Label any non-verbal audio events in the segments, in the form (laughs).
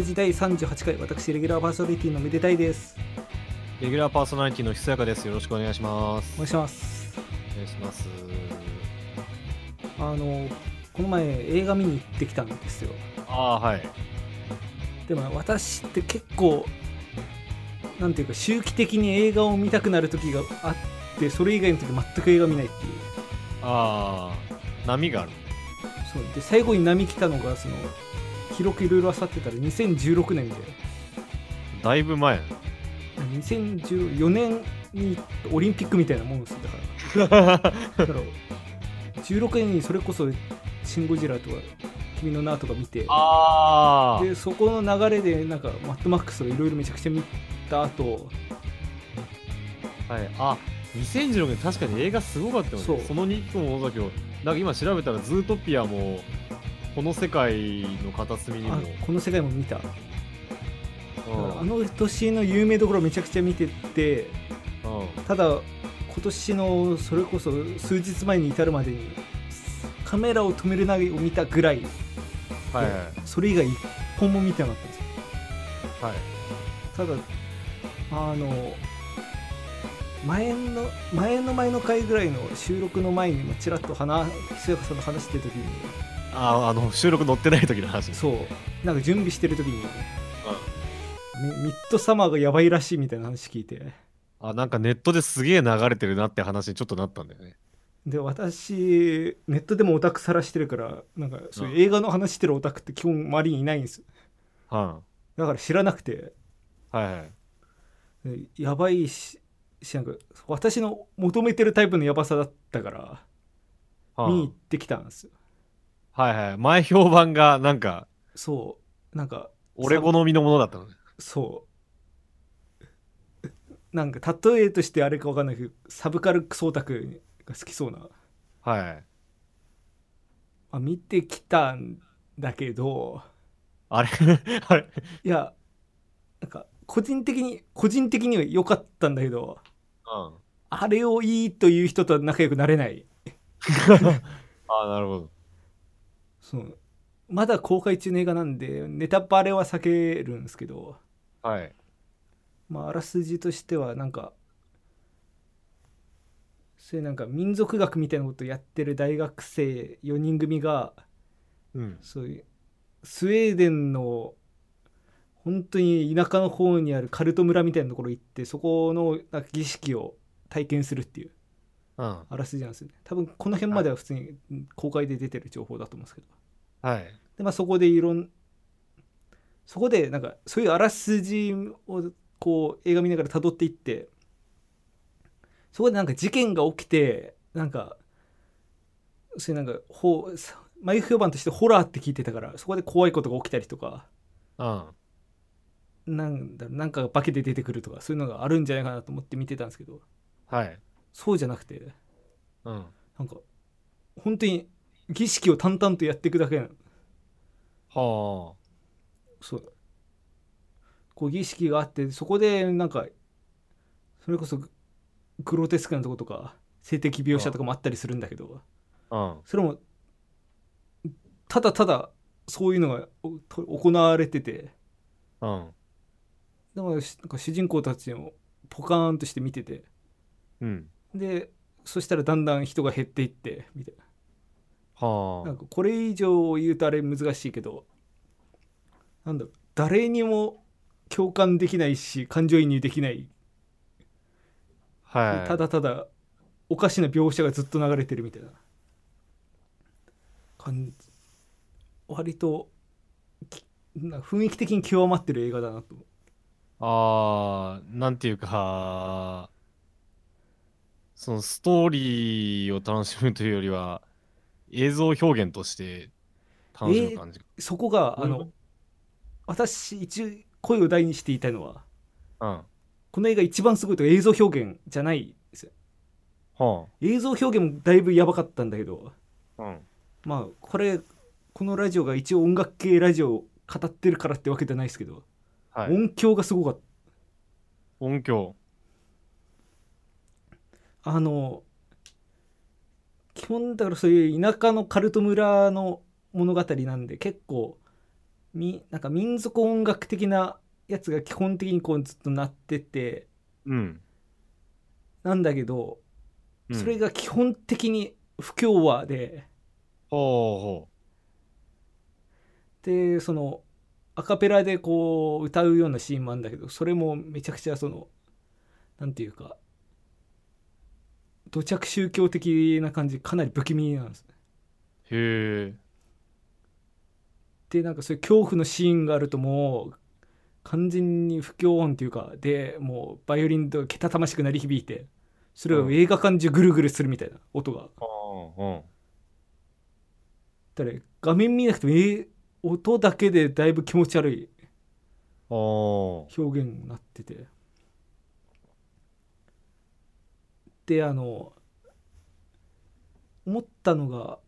ラ時代38回私レギュラーパーソナリティのめでたいですレギュラーパーソナリティのひそやかです。よろしくお願いします。お願いしますお願いします。あのこの前映画見に行ってきたんですよああー、はい。でも私って結構なんていうか周期的に映画を見たくなる時があってそれ以外の時全く映画見ないっていうああ、波がある。そうで最後に波来たのがその記録いろいろ漁ってたら2016年でだいぶ前。2014年にオリンピックみたいなもんですよだから (laughs) だから16年にそれこそ「シン・ゴジラ」とか「君の名」とか見てあでそこの流れでなんかマッドマックスをいろいろめちゃくちゃ見た後あ、はい。あ、2016年確かに映画すごかったよね。そうその2個もだけど、なんか今調べたらズートピアも、この世界の片隅にも。あ、この世界も見た。うん。あの年の有名どころめちゃくちゃ見ててうん。ただ今年のそれこそ数日前に至るまでにカメラを止めるなを見たぐらいはいはい。それ以外一本も見てなかったんですよ。はい。ただあの前の前の前の回ぐらいの収録の前にもちらっと話ひそやかさんと話してる時にああの、収録載ってない時の話。そうなんか準備してる時にミミッドサマーがやばいらしいみたいな話聞いてあ、なんかネットですげえ流れてるなって話にちょっとなったんだよね。で私ネットでもオタクさらしてるからなんかそういう映画の話してるオタクって基本周りにいないんですはだから知らなくてい。はいはい。でやばいししなんか私の求めてるタイプのやばさだったからは見に行ってきたんですよはいはい。前評判がなんか、そうなんか俺好みのものだったのね。そう (laughs) なんか例えとしてあれか分かんないけどサブカルクソオタクが好きそうなはい。あ見てきたんだけどあれ？(laughs) あれ？いやなんか個人的に個人的には良かったんだけどうん。あれをいいという人とは仲良くなれない (laughs) ああ、なるほど。そうまだ公開中の映画なんでネタバレは避けるんですけどはい。まああらすじとしてはなんかそういうなんか民族学みたいなことをやってる大学生4人組がうん。そういうスウェーデンの本当に田舎の方にあるカルト村みたいなところ行ってそこのなんか儀式を体験するっていううん。あらすじなんですよね多分この辺までは普通にうん公開で出てる情報だと思うんですけどはい。でまあそこでいろんそこでなんかそういうあらすじをこう映画見ながら辿っていってそこでなんか事件が起きてなんかそういうなんかほう前評判としてホラーって聞いてたからそこで怖いことが起きたりとかうん。なんだろうなんか化けて出てくるとかそういうのがあるんじゃないかなと思って見てたんですけどはい。そうじゃなくてうん。なんか本当に儀式を淡々とやっていくだけなのはそうこう儀式があってそこでなんかそれこそググロテスクなとことか性的描写とかもあったりするんだけどあ。うん。それもただただそういうのが行われててうん。でもしなんか主人公たちをポカーンとして見ててうん。でそしたらだんだん人が減っていってみたいなはなんかこれ以上言うとあれ難しいけどなんだろう誰にも共感できないし感情移入できない、あ。はい。ただただおかしな描写がずっと流れてるみたいな感じ割と雰囲気的に極まってる映画だなとああ、なんていうか、そのストーリーを楽しむというよりは、映像表現として楽しむ感じ。そこがあの、うん私一応声を大にして言いたいのはうん。この映画一番すごいとこ映像表現じゃないですよは映像表現もだいぶやばかったんだけどあ。うん。まあこれこのラジオが一応音楽系ラジオを語ってるからってわけじゃないですけど、はい。音響がすごかった音響。あの基本だからそういう田舎のカルト村の物語なんで結構みなんか民族音楽的なやつが基本的にこうずっとなってて。うん。なんだけどうん。それが基本的に不協和で。ほでそのアカペラでこう歌うようなシーンもあるんだけどそれもめちゃくちゃそのなんていうか土着宗教的な感じかなり不気味なんですうほう。へえ。でなんかそういう恐怖のシーンがあるともう完全に不協音っていうかでもうバイオリンとけたたましく鳴り響いてそれが映画館中ぐるぐるするみたいな音がうん。だから画面見なくてもえー音だけでだいぶ気持ち悪い表現になっててであの思ったのが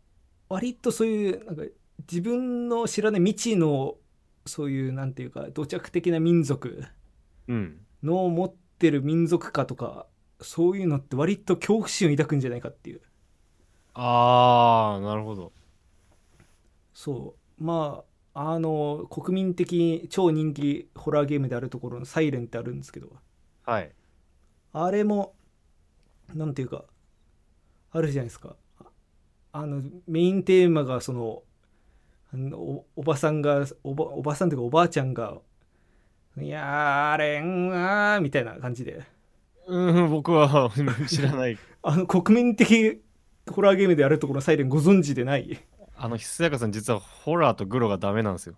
割とそういうなんか自分の知らない未知のそういうなんていうか土着的な民族うん。の持ってる民族化とかそういうのって割と恐怖心を抱くんじゃないかっていうあー、なるほど。そうまああの国民的超人気ホラーゲームであるところの「サイレンってあるんですけどはい。あれもなんていうかあるじゃないですかああのメインテーマがそのあのおおばさんがおばおばさんというかおばあちゃんが「やーれんあー」みたいな感じでうん、僕は知らない。(laughs) あの国民的ホラーゲームであるところのサイレンご存知でない？あの、ひすやかさん、実はホラーとグロがダメなんですよ。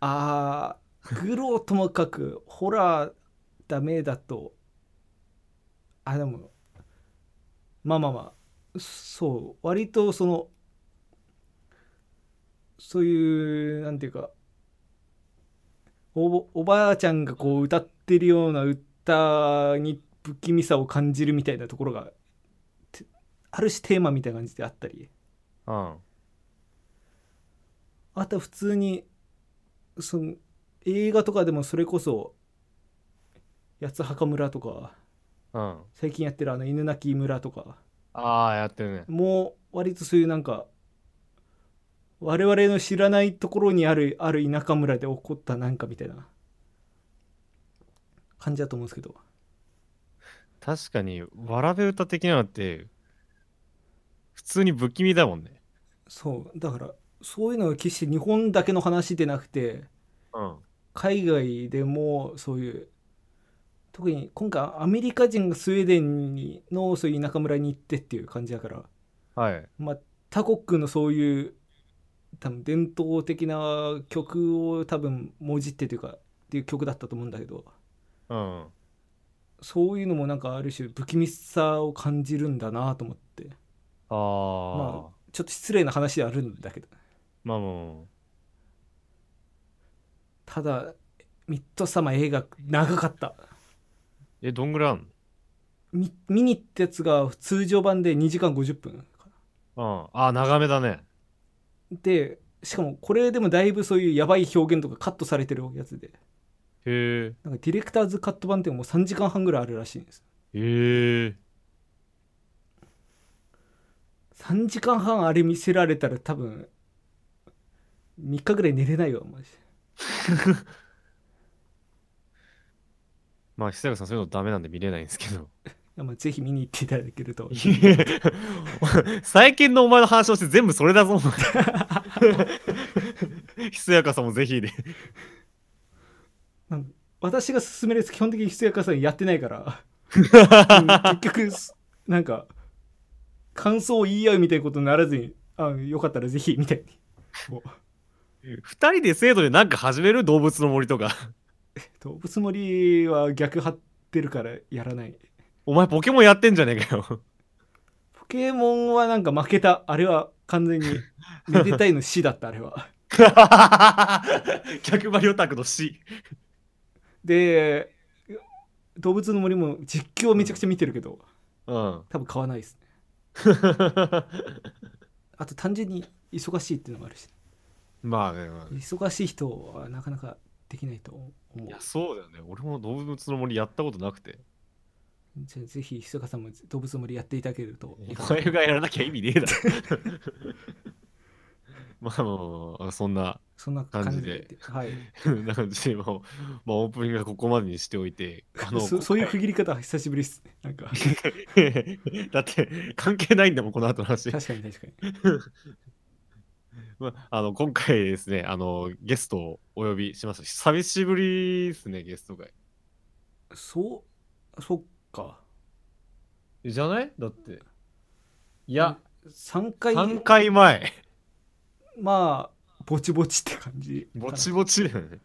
あーグローともかくホラーダメだとあでもまあまあまあそう割とそのそういうなんていうかおぼおばあちゃんがこう歌ってるような歌に不気味さを感じるみたいなところがてある種テーマみたいな感じであったりうん。あとは普通にその映画とかでもそれこそ八つ墓村とかうん。最近やってるあの犬鳴村とかあー、やってるね。もう割とそういうなんか我々の知らないところにあるある田舎村で起こったなんかみたいな感じだと思うんですけど確かに、わらべ歌的なのって、普通に不気味だもんね。そうだからそういうのが決して日本だけの話でなくてうん。海外でもそういう特に今回アメリカ人がスウェーデンにのそういう田舎村に行ってっていう感じだから、はい。まあ、他国のそういう多分伝統的な曲を多分もじってというかっていう曲だったと思うんだけどうん。そういうのもなんかある種不気味さを感じるんだなと思ってあー。まあちょっと失礼な話ではあるんだけどまあもただミッドサマー映画長かったう、え、どんぐらいあんの？み見に行ったやつが通常版で2時間50分うん。あー、長めだね。でしかもこれでもだいぶそういうやばい表現とかカットされてるやつでへえ。なんかディレクターズカット版っていうのもう3時間半ぐらいあるらしいんですへえ。3時間半あれ見せられたら多分3日ぐらい寝れないわマジで (laughs) まあ、ひすやかさんそういうのダメなんで見れないんですけど。(laughs) まあぜひ見に行っていただけると (laughs) 最近のお前の話をして全部それだぞ。ひすやかさんもぜひで。私が勧めるやつ基本的にひそやかさんやってないからうん (laughs) 結局すなんか感想を言い合うみたいなことにならずにあよかったらぜひみたいにもう二人で制度でなんか始める動物の森とか。動物森は逆張ってるからやらないお前ポケモンやってんじゃねえかよ。ポケモンはなんか負けたあれは完全にめでたいの死だったあれは (laughs) 逆張りオタクの死。で動物の森も実況はめちゃくちゃ見てるけどうん。多分買わないですね (laughs) あと単純に忙しいっていうのもあるしまあね、まあ忙しい人はなかなかできないと思ういや、そうだよね。俺も動物の森やったことなくて。じゃあぜひひそかさんも動物の森やっていただけるとお前がやらなきゃ意味ねえだろ。(laughs) まあもう、そんなそんな感じではい (laughs) な感じでもう、まあ、オープニングはここまでにしておいて、あのそそういう区切り方は久しぶりっすねなんか (laughs) だって関係ないんだもん、この後の話。確かに確かにまあ、あの今回ですね、あのゲストをお呼びします。久しぶりですね、ゲスト会。そうそっかじゃない？だって。いや、3回3回前。まあぼちぼちって感じぼちぼちだよね。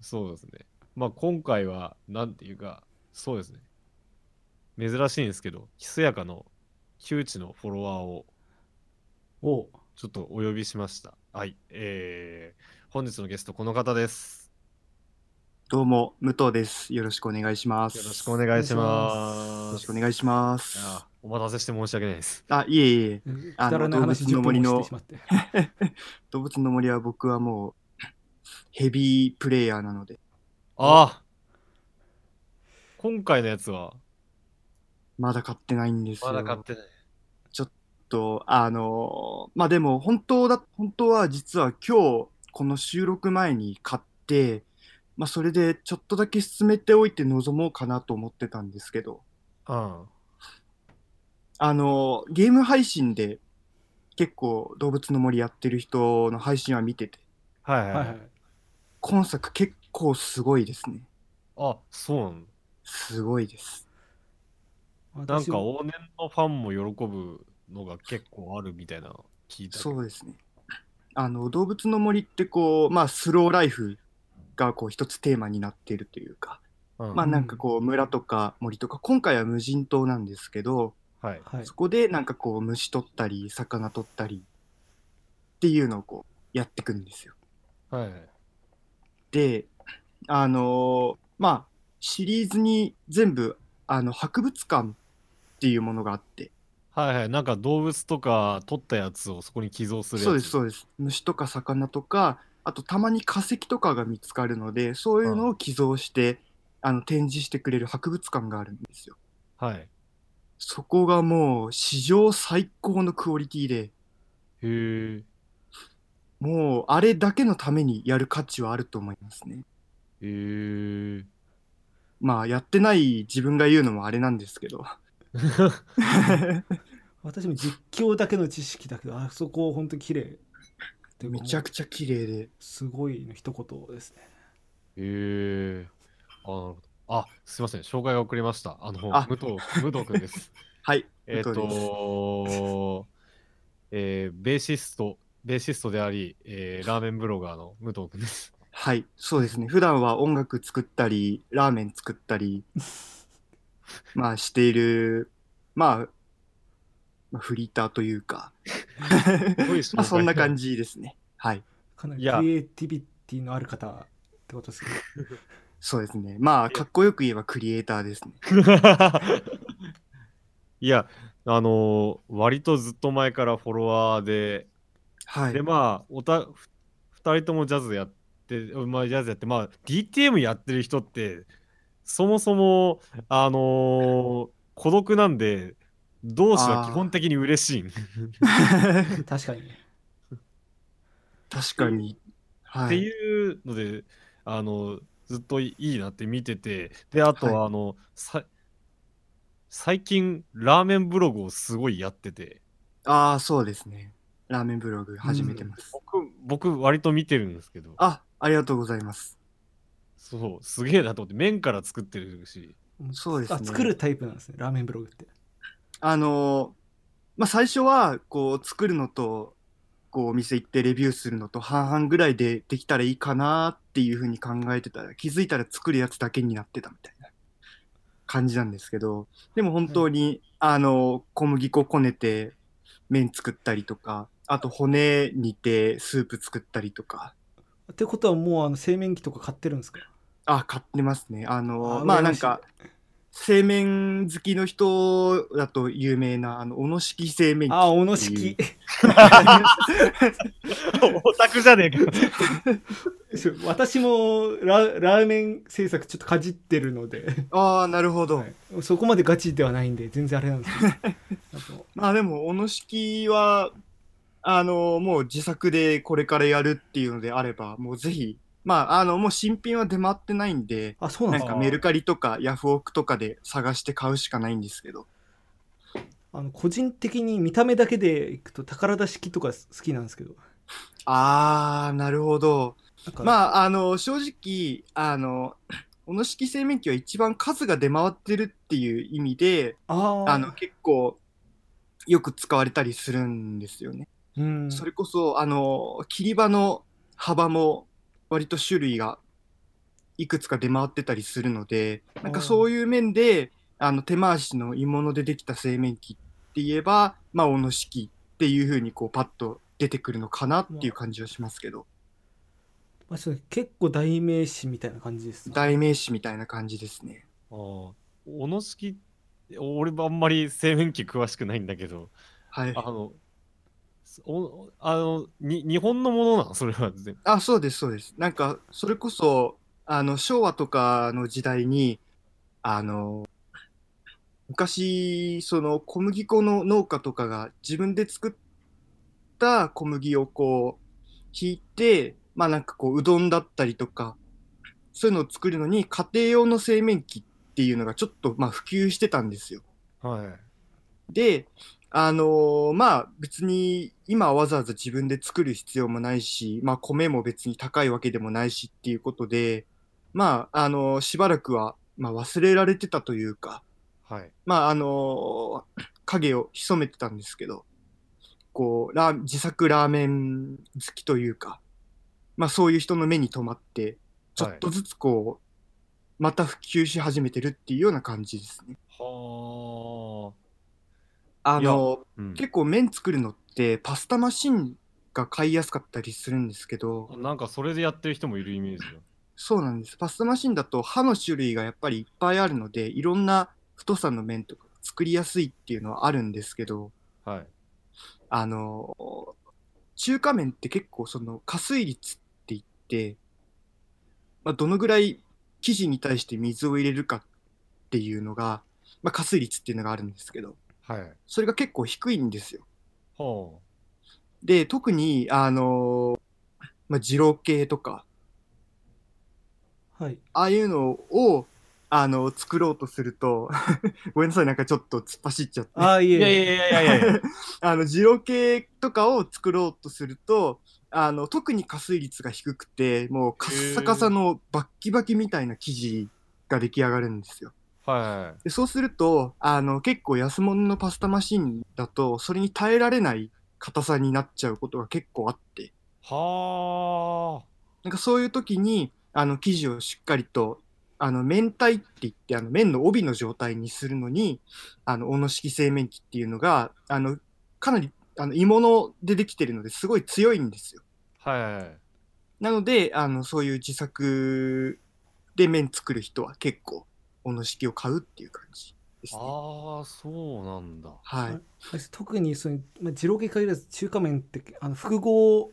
そうですね。まあ今回は、なんていうか、そうですね。珍しいんですけど、ひそやかの窮地のフォロワーをおうちょっとお呼びしました。はい。えー、本日のゲスト、この方です。どうも、武藤です。よろしくお願いします。よろしくお願いしよます。ろしくお願いします。あお待たせして申し訳ないです。あ、いえいえ、くあのだらない話10動物の森の動物の森は僕はもう、ヘビープレイヤーなので、あ今回のやつは、まだ買ってないんですよ。まだ買ってない。と、あの、まあでも、本当だ、本当は実は今日、この収録前に買って、まあそれでちょっとだけ進めておいて臨もうかなと思ってたんですけど、うん。あの、ゲーム配信で結構動物の森やってる人の配信は見てて、はいはい。はいはい今作結構すごいですね。あ、そうなのすごいです。なん私かも往年のファンも喜ぶのが結構あるみたいなの聞いたそうですね。あの、動物の森ってこう、まあ、スローライフがこう一つテーマになっているというか、うんまあなんかこう村とか森とか、今回は無人島なんですけど、はい。はいそこでなんかこう虫取ったり、魚取ったりっていうのをこうやっていくんですよ。はい。で、あのーまあ、シリーズに全部、あの、博物館っていうものがあって、はいはい。なんか動物とか取ったやつをそこに寄贈するやつ。そうです、そうです。虫とか魚とか、あとたまに化石とかが見つかるので、そういうのを寄贈して、あの展示してくれる博物館があるんですよ。はい。そこがもう史上最高のクオリティで、へえ。もうあれだけのためにやる価値はあると思いますね。へえ。まあやってない自分が言うのもあれなんですけど。(laughs) 私も実況だけの知識だけどあそこ本当に綺麗っていうかめちゃくちゃ綺麗で。すごいの一言ですねへえ。あ、なるほど。あ、すいません。紹介が遅れました。あの、あ武藤、武藤くんです。(laughs) はい。えっ武藤ですと、えー、ベーシスト、ベーシストであり、えー、ラーメンブロガーの武藤くんです。はい、そうですね。普段は音楽作ったり、ラーメン作ったり、(laughs) まあしている、まあ、まあ、フリーターというか、まあそんな感じ。じですね。はい。かなりクリエイティビティのある方ってことですね (laughs) そうですね。まあ、かっこよく言えばクリエイターですね。(laughs) いや、あのー割とずっと前からフォロワーで、はいで、。まあ、おた、ふ二人ともジャズやって、まあ、ジャズやって、まあ、DTM やってる人って、そもそも、あのー孤独なんで、同志は基本的に嬉しい。(laughs) 確かにね確かに。ってはい。いうので、あの、ずっといいなって見てて、で、あとは、はあの、さ最近、ラーメンブログをすごいやってて、ああ、そうですね。ラーメンブログ始めてます。僕、僕、割と見てるんですけど、あ、ありがとうございます。そう、すげえなと思って、麺から作ってるし、そうですねあ作るタイプなんですねラーメンブログってあのーまあ、最初は、こう、作るのと、こう、お店行ってレビューするのと半々ぐらいでできたらいいかなっていうふうに考えてたら、気づいたら作るやつだけになってたみたいな感じなんですけど、でも本当に、あの、小麦粉こねて麺作ったりとか、あと骨煮てスープ作ったりとか、ってことはもうあの製麺機とか買ってるんですか？あ、買ってますね。あの、まあなんか、製麺好きの人だと有名な、あの、小野式製麺機。あ小野式オタクじゃねえか。(laughs) そう。私もララーメン制作ちょっとかじってるので、ああ、なるほど。はい。そこまでガチではないんで全然あれなんですけど。(laughs) まあでも、小野式は、あの、もう自作でこれからやるっていうのであれば、もうぜひ、まあ、あの、もう新品は出回ってないんで、あそうなですかなんんかメルカリとかヤフオクとかで探して買うしかないんですけど。あの個人的に見た目だけでいくと宝田式とか好きなんですけどあー、なるほど。まあ、あの、正直、あの、小野式製麺機は一番数が出回ってるっていう意味で、あの、結構、よく使われたりするんですよね。うんそれこそ、あの、切り場の幅も割と種類がいくつか出回ってたりするので、なんかそういう面で、あの、手回しの鋳物でできた製麺機って言えば、まあ、小野式っていう風にこう、パッと出てくるのかなっていう感じはしますけど、まあ、それ結構代名詞みたいな感じですね。代名詞みたいな感じですね。ああ、小野式、俺もあんまり製麺機詳しくないんだけど、はい。あの、おあのに日本のものなのそれは全部。あ、そうです、そうです。なんか、それこそ、あの、昭和とかの時代に、あの、昔、その小麦粉の農家とかが自分で作った小麦をこう、ひいて、まあなんかこう、うどんだったりとか、そういうのを作るのに家庭用の製麺機っていうのがちょっとまあ普及してたんですよ。はい。で、あのーまあ別に今はわざわざ自分で作る必要もないし、まあ米も別に高いわけでもないしっていうことで、まああのーしばらくは、まあ、忘れられてたというか、はい。まああのー影を潜めてたんですけど、こう、ラー自作ラーメン好きというか、まあそういう人の目に留まって、ちょっとずつこう、また普及し始めてるっていうような感じですね。はあのあ。うん、結構麺作るのってパスタマシンが買いやすかったりするんですけど、なんかそれでやってる人もいるイメージだ。そうなんです。パスタマシンだと刃の種類がやっぱりいっぱいあるので、いろんな太さの麺とか作りやすいっていうのはあるんですけど、はい。あの、中華麺って結構その加水率って言って、まあ、どのぐらい生地に対して水を入れるかっていうのが、まあ、加水率っていうのがあるんですけど、はい。それが結構低いんですよ。はで、特に、あのまあ、二郎系とか、はいああいうのを、あの、作ろうとすると、(laughs) ごめんなさい、なんかちょっと突っ走っちゃって。ああいえいやいやいやいやいやいや。(laughs) あの、二郎系とかを作ろうとすると、あの、特に加水率が低くて、もうカッサカサのバッキバキみたいな生地が出来上がるんですよ。はい。でそうすると、あの、結構安物のパスタマシンだと、それに耐えられない硬さになっちゃうことが結構あって、はなんかそういう時に、あの、生地をしっかりと、あの、麺体って言って、あの、麺の帯の状態にするのに、あの、小野式製麺機っていうのが、あの、かなり、あの、鋳物でできてるのですごい強いんですよ。あ。はい。なので、あの、そういう自作で麺作る人は結構、小野式を買うっていう感じですね。ああ、そうなんだ。はい。特にその、まあ、二郎系限らず中華麺ってあの複合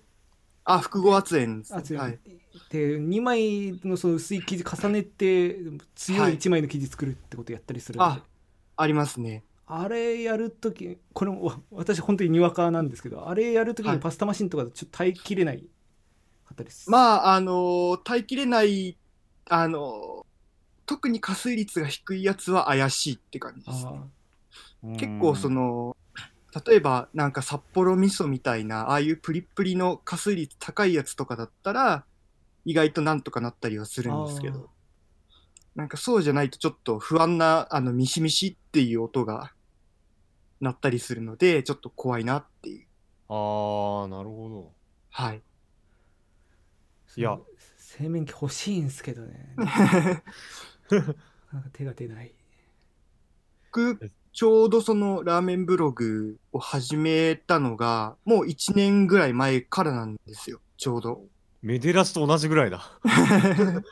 あ、複合圧煙ですね。圧はい。で2枚のその薄い生地重ねて強はいい1枚の生地作るってことやったりするんで、あありますね。あれやるときこれもわ私本当ににわかなんですけどあれやるときはいにパスタマシンとかでちょっと耐えきれないかったですまあ、あの耐えきれない、あの特に加水率が低いやつは怪しいって感じですね。あ結構その、例えばなんか札幌味噌みたいな、ああいうプリップリの加水率高いやつとかだったら、意外となんとかなったりはするんですけど、なんかそうじゃないとちょっと不安な、あの、ミシミシっていう音が鳴ったりするので、ちょっと怖いなっていう。ああ、なるほはい。いや。製麺機欲しいんですけどね (laughs) 手が出ない僕、ちょうどそのラーメンブログを始めたのが、もう1年ぐらい前からなんですよ、ちょうど。ど。メデラスと同じぐらいだ。(laughs)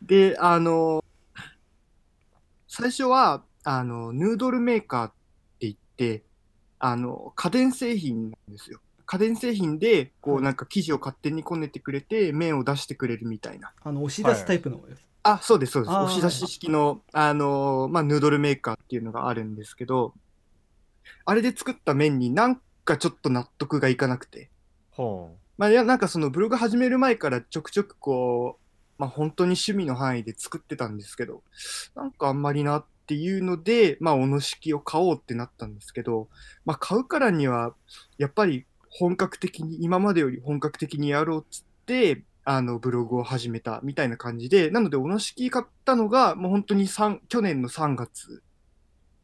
で、あの、最初は、あの、ヌードルメーカーって言って、あの、家電製品なんですよ。家電製品で、こう、はいなんか生地を勝手にこねてくれて、麺を出してくれるみたいな。あの押し出すタイプのやつ、あ、そうです、そうです。あー押し出し式の、あの、まあ、ヌードルメーカーっていうのがあるんですけど、あれで作った麺に何かちょっと納得がいかなくて。はまあ、いや、なんかそのブログ始める前からちょくちょくこう、まあ本当に趣味の範囲で作ってたんですけど、なんかあんまりなっていうので、まあ、おの式を買おうってなったんですけど、まあ、買うからには、やっぱり本格的に、今までより本格的にやろうっつって、あの、ブログを始めたみたいな感じで、なので、おの式買ったのが、もう本当に3去年の3月、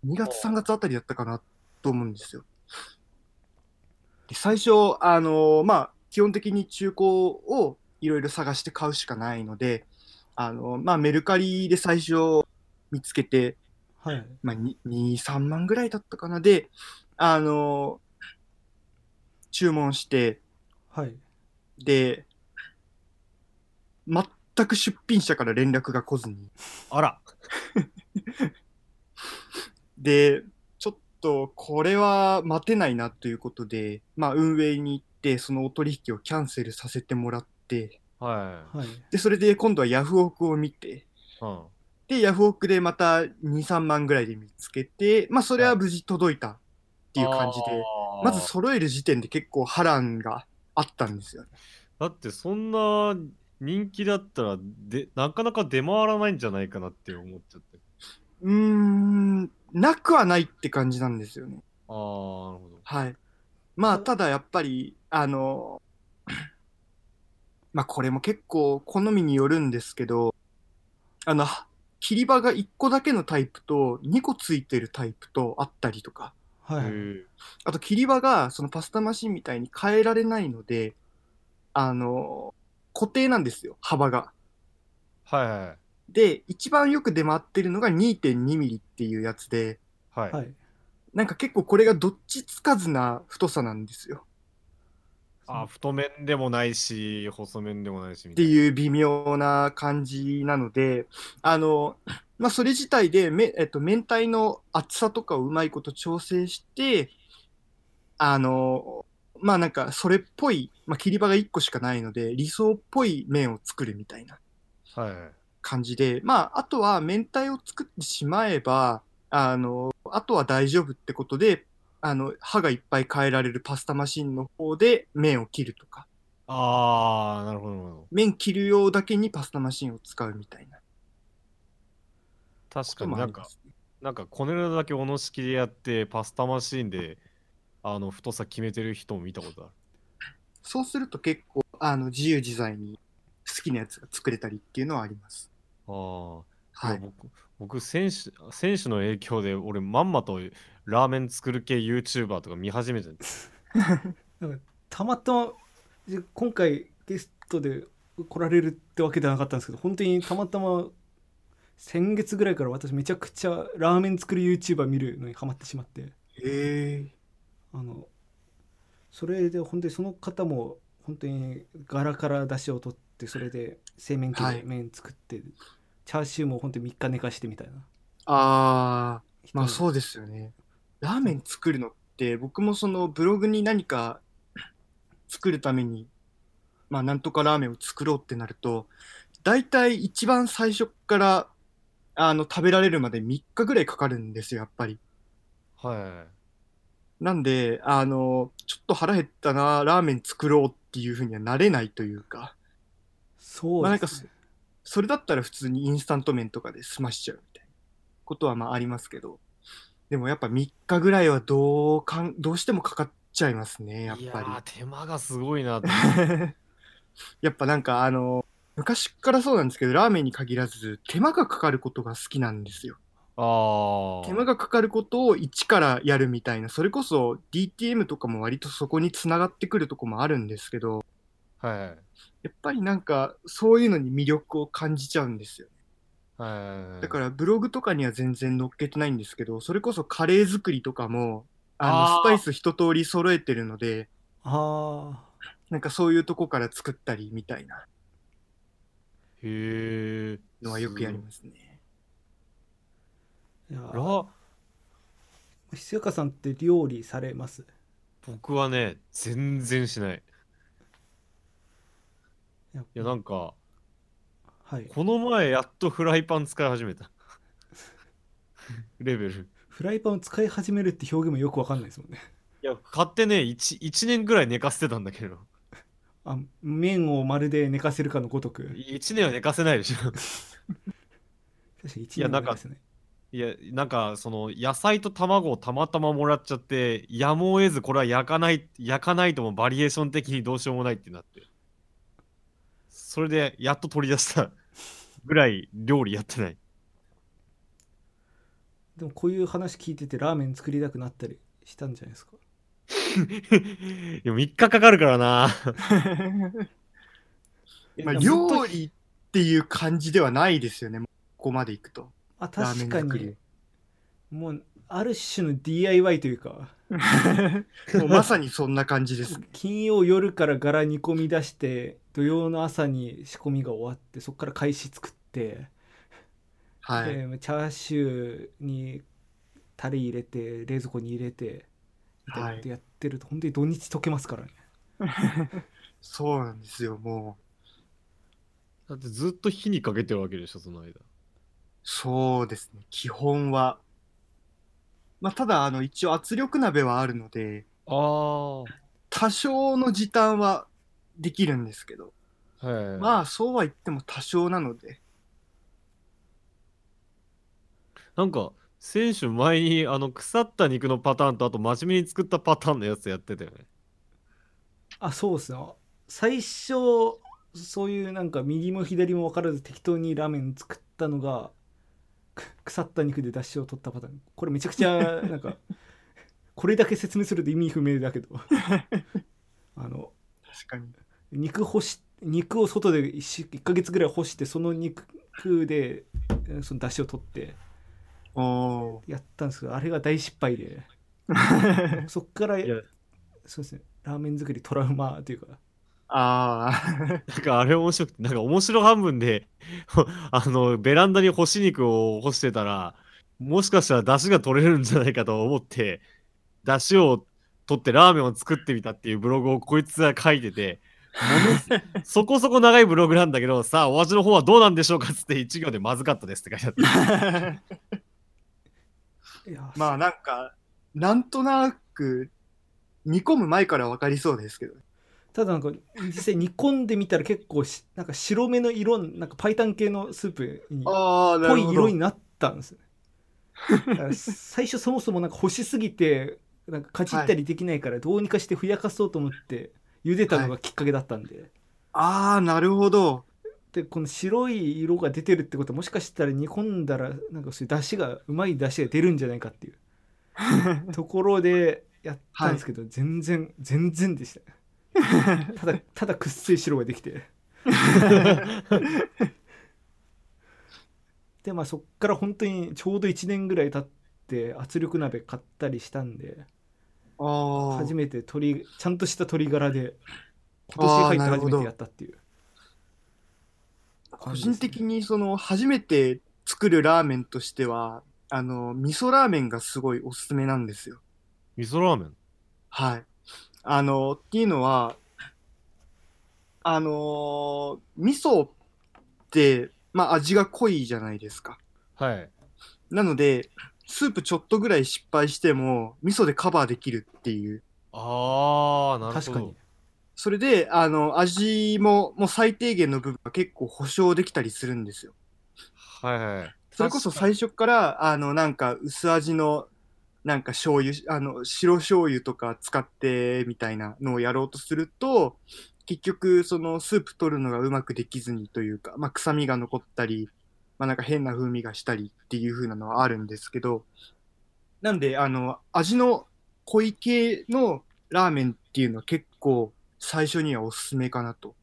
2月3月あたりだったかなと思うんですよ。で最初、あのまあ、基本的に中古をいろいろ探して買うしかないので、あのまあ、メルカリで最初見つけて、はいまあ、2、2 3万ぐらいだったかな。で、あの注文して、はいで、全く出品者から連絡が来ずに、あ。あら。(laughs) で、ちょっとこれは待てないなということで、まあ、運営に行って、そのお取引をキャンセルさせてもらって、ははいで、それで今度はヤフオクを見て、い。うん。で、ヤフオクでまた2、3万ぐらいで見つけて、まあ、それは無事届いたっていう感じで、あーまず揃える時点で結構波乱があったんですよね。だってそんな人気だったらでなかなか出回らないんじゃないかなって思っちゃって。うーん、なくはないって感じなんですよね。ああ、なるほど。はい。まあ、ただやっぱり、あの、(coughs) まあ、これも結構好みによるんですけど、あの、切り場が1個だけのタイプと2個ついてるタイプとあったりとか、はいあと切り場がそのパスタマシンみたいに変えられないので、あの、固定なんですよ、幅が。はいはいで、一番よく出回ってるのが2.2ミリっていうやつで、はい。はいなんか結構これがどっちつかずな太さなんですよ。あ太麺でもないし、細麺でもないしみったて。いう微妙な感じなので、あの、まあ、それ自体でめ、えっと、明太の厚さとかをうまいこと調整して、あの、まあなんかそれっぽい、まあ、切り場が1個しかないので、理想っぽい麺を作るみたいなはいはい。感じで、まあ、あとは明太を作ってしまえば、あの、あとは大丈夫ってことで、あの、刃がいっぱい変えられるパスタマシンの方で麺を切るとか、ああ、なるほど。麺切る用だけにパスタマシンを使うみたいな確かになんか、ね。なんかこねるだけおの式でやって、パスタマシーンで、あの、太さ決めてる人も見たことある。そうすると結構、あの、自由自在に好きなやつが作れたりっていうのはあります。ああ。はい僕、僕選手、選手の影響で、俺、まんまとラーメン作る系 YouTuber とか見始めてるたまたまじ今回ゲストで来られるってわけではなかったんですけど本当にたまたま先月ぐらいから私めちゃくちゃラーメン作る YouTuber 見るのにハマってしまってへえ。あのそれで本当にその方も本当に柄から出汁を取ってそれで製麺機ではい麺作って、チャーシューも本当に3日寝かしてみたいなああ、まあうそうですよね。ラーメン作るのって、僕もそのブログに何か (coughs) 作るために、まあなんとかラーメンを作ろうってなると、大体一番最初から、あの、食べられるまで3日ぐらいかかるんですよ、やっぱり。はい。なんで、あの、ちょっと腹減ったな、ラーメン作ろうっていうふうにはなれないというか、そうまあなんかですねそれだったら普通にインスタント麺とかで済ましちゃうみたいなことはまあありますけど、でもやっぱ3日ぐらいはどうかん、どうしてもかかっちゃいますね、やっいやぱー手間がすごいな。(laughs) やっぱなんかあの、昔からそうなんですけど、ラーメンに限らず手間がかかることが好きなんですよ。ああ。手間がかかることを一からやるみたいな、それこそ DTM とかも割とそこにつながってくるとこもあるんですけど、はいはい。やっぱりなんかそういうのに魅力を感じちゃうんですよ。はい。だからブログとかには全然載っけてないんですけど、それこそカレー作りとかも、あのスパイス一通り揃えてるので、あなんかそういうとこから作ったりみたいなへえ。のはよくやりますね。あいやラひすやかさんって料理されます？僕はね、全然しない。いやいや、なんか、はいこの前やっとフライパン使い始めた。レベル。フライパンを使い始めるって表現もよくわかんないですもんねいや、買ってね、1, 1年ぐらい寝かせてたんだけど。あ麺をまるで寝かせるかのごとく1年は寝かせないでしょ。確かに1いやなんか年ですねいや、なんか、その、野菜と卵をたまたまもらっちゃって、やむを得ず、これは焼かない、焼かないともバリエーション的にどうしようもないってなって。それで、やっと取り出した (laughs) ぐらい料理やってない。でもこういう話聞いててラーメン作りたくなったりしたんじゃないですか？でも3日かかるからな。(laughs) まあ、料理っていう感じではないですよね、ここまで行くと。あラーメ確かに。もうある種の DIY というか (laughs) もうまさにそんな感じですね。(laughs) 金曜夜から柄煮込み出して土曜の朝に仕込みが終わってそこから開始作って、はい。でチャーシューにタレ入れて冷蔵庫に入れてみたいなことやってると、本当に土日溶けますからね (laughs) そうなんですよ、もう。だってずっと火にかけてるわけでしょ、その間。そうですね、基本は。まあ、ただ、あの、一応圧力鍋はあるので、あ多少の時短はできるんですけど、い。まあ、そうは言っても多少なので、なんか、選手前にあの腐った肉のパターンとあと真面目に作ったパターンのやつやってたよね。あそうっすね最初そういうなんか右も左も分からず適当にラーメン作ったのがく腐った肉で出汁を取ったパターン。これめちゃくちゃ (laughs) なんかこれだけ説明すると意味不明だけど。(laughs) あの確かに。肉干し肉を外で 1, 1ヶ月ぐらい干してその肉でえーその出汁を取って。やったんですけどあれが大失敗で。(laughs) そっからそうですね。ラーメン作りトラウマというかああ、(laughs) なんかあれ面白くて、なんか面白半分で、(laughs) あの、ベランダに干し肉を干してたら、もしかしたら出汁が取れるんじゃないかと思って、出汁を取ってラーメンを作ってみたっていうブログをこいつが書いてて、(laughs) そこそこ長いブログなんだけど、さあ、お味の方はどうなんでしょうかっつって一行でまずかったですって書いてあった。まあなんか、なんとなく、煮込む前から分かりそうですけど。ただなんか実際煮込んでみたら結構しなんか白目の色なんかパイタン系のスープにああ、な濃い。色になったんですよね。だから最初そもそもなんか干しすぎてなんかかじったりできないからどうにかしてふやかそうと思って茹でたのがきっかけだったんで、ああ、なるほど。でこの白い色が出てるってことはもしかしたら煮込んだらなんかそういう出汁がうまい出汁が出るんじゃないかっていうところでやったんですけど、全然全然でしたただただくっすい白ができてでまあそっから本当にちょうど1年ぐらい経って圧力鍋買ったりしたんで。初めて鶏ちゃんとした鶏ガラで今年入って初めてやったっていう個人的にその初めて作るラーメンとしてはあの味噌ラーメンがすごいおすすめなんですよ。味噌ラーメン？はい。あのっていうのはあの味噌ってまあ味が濃いじゃないですか。はい。なのでスープちょっとぐらい失敗しても味噌でカバーできるっていう。あー、なるほど。確かにそれであの味ももう最低限の部分が結構保証できたりするんですよ。はいはい。それこそ最初から、あの、なんか薄味の、なんか醤油、あの、白醤油とか使ってみたいなのをやろうとすると、結局、そのスープ取るのがうまくできずにというか、まあ、臭みが残ったり、まあ、なんか変な風味がしたりっていう風なのはあるんですけど、なんで、あの、味の濃い系のラーメンっていうのは結構最初にはおすすめかなと。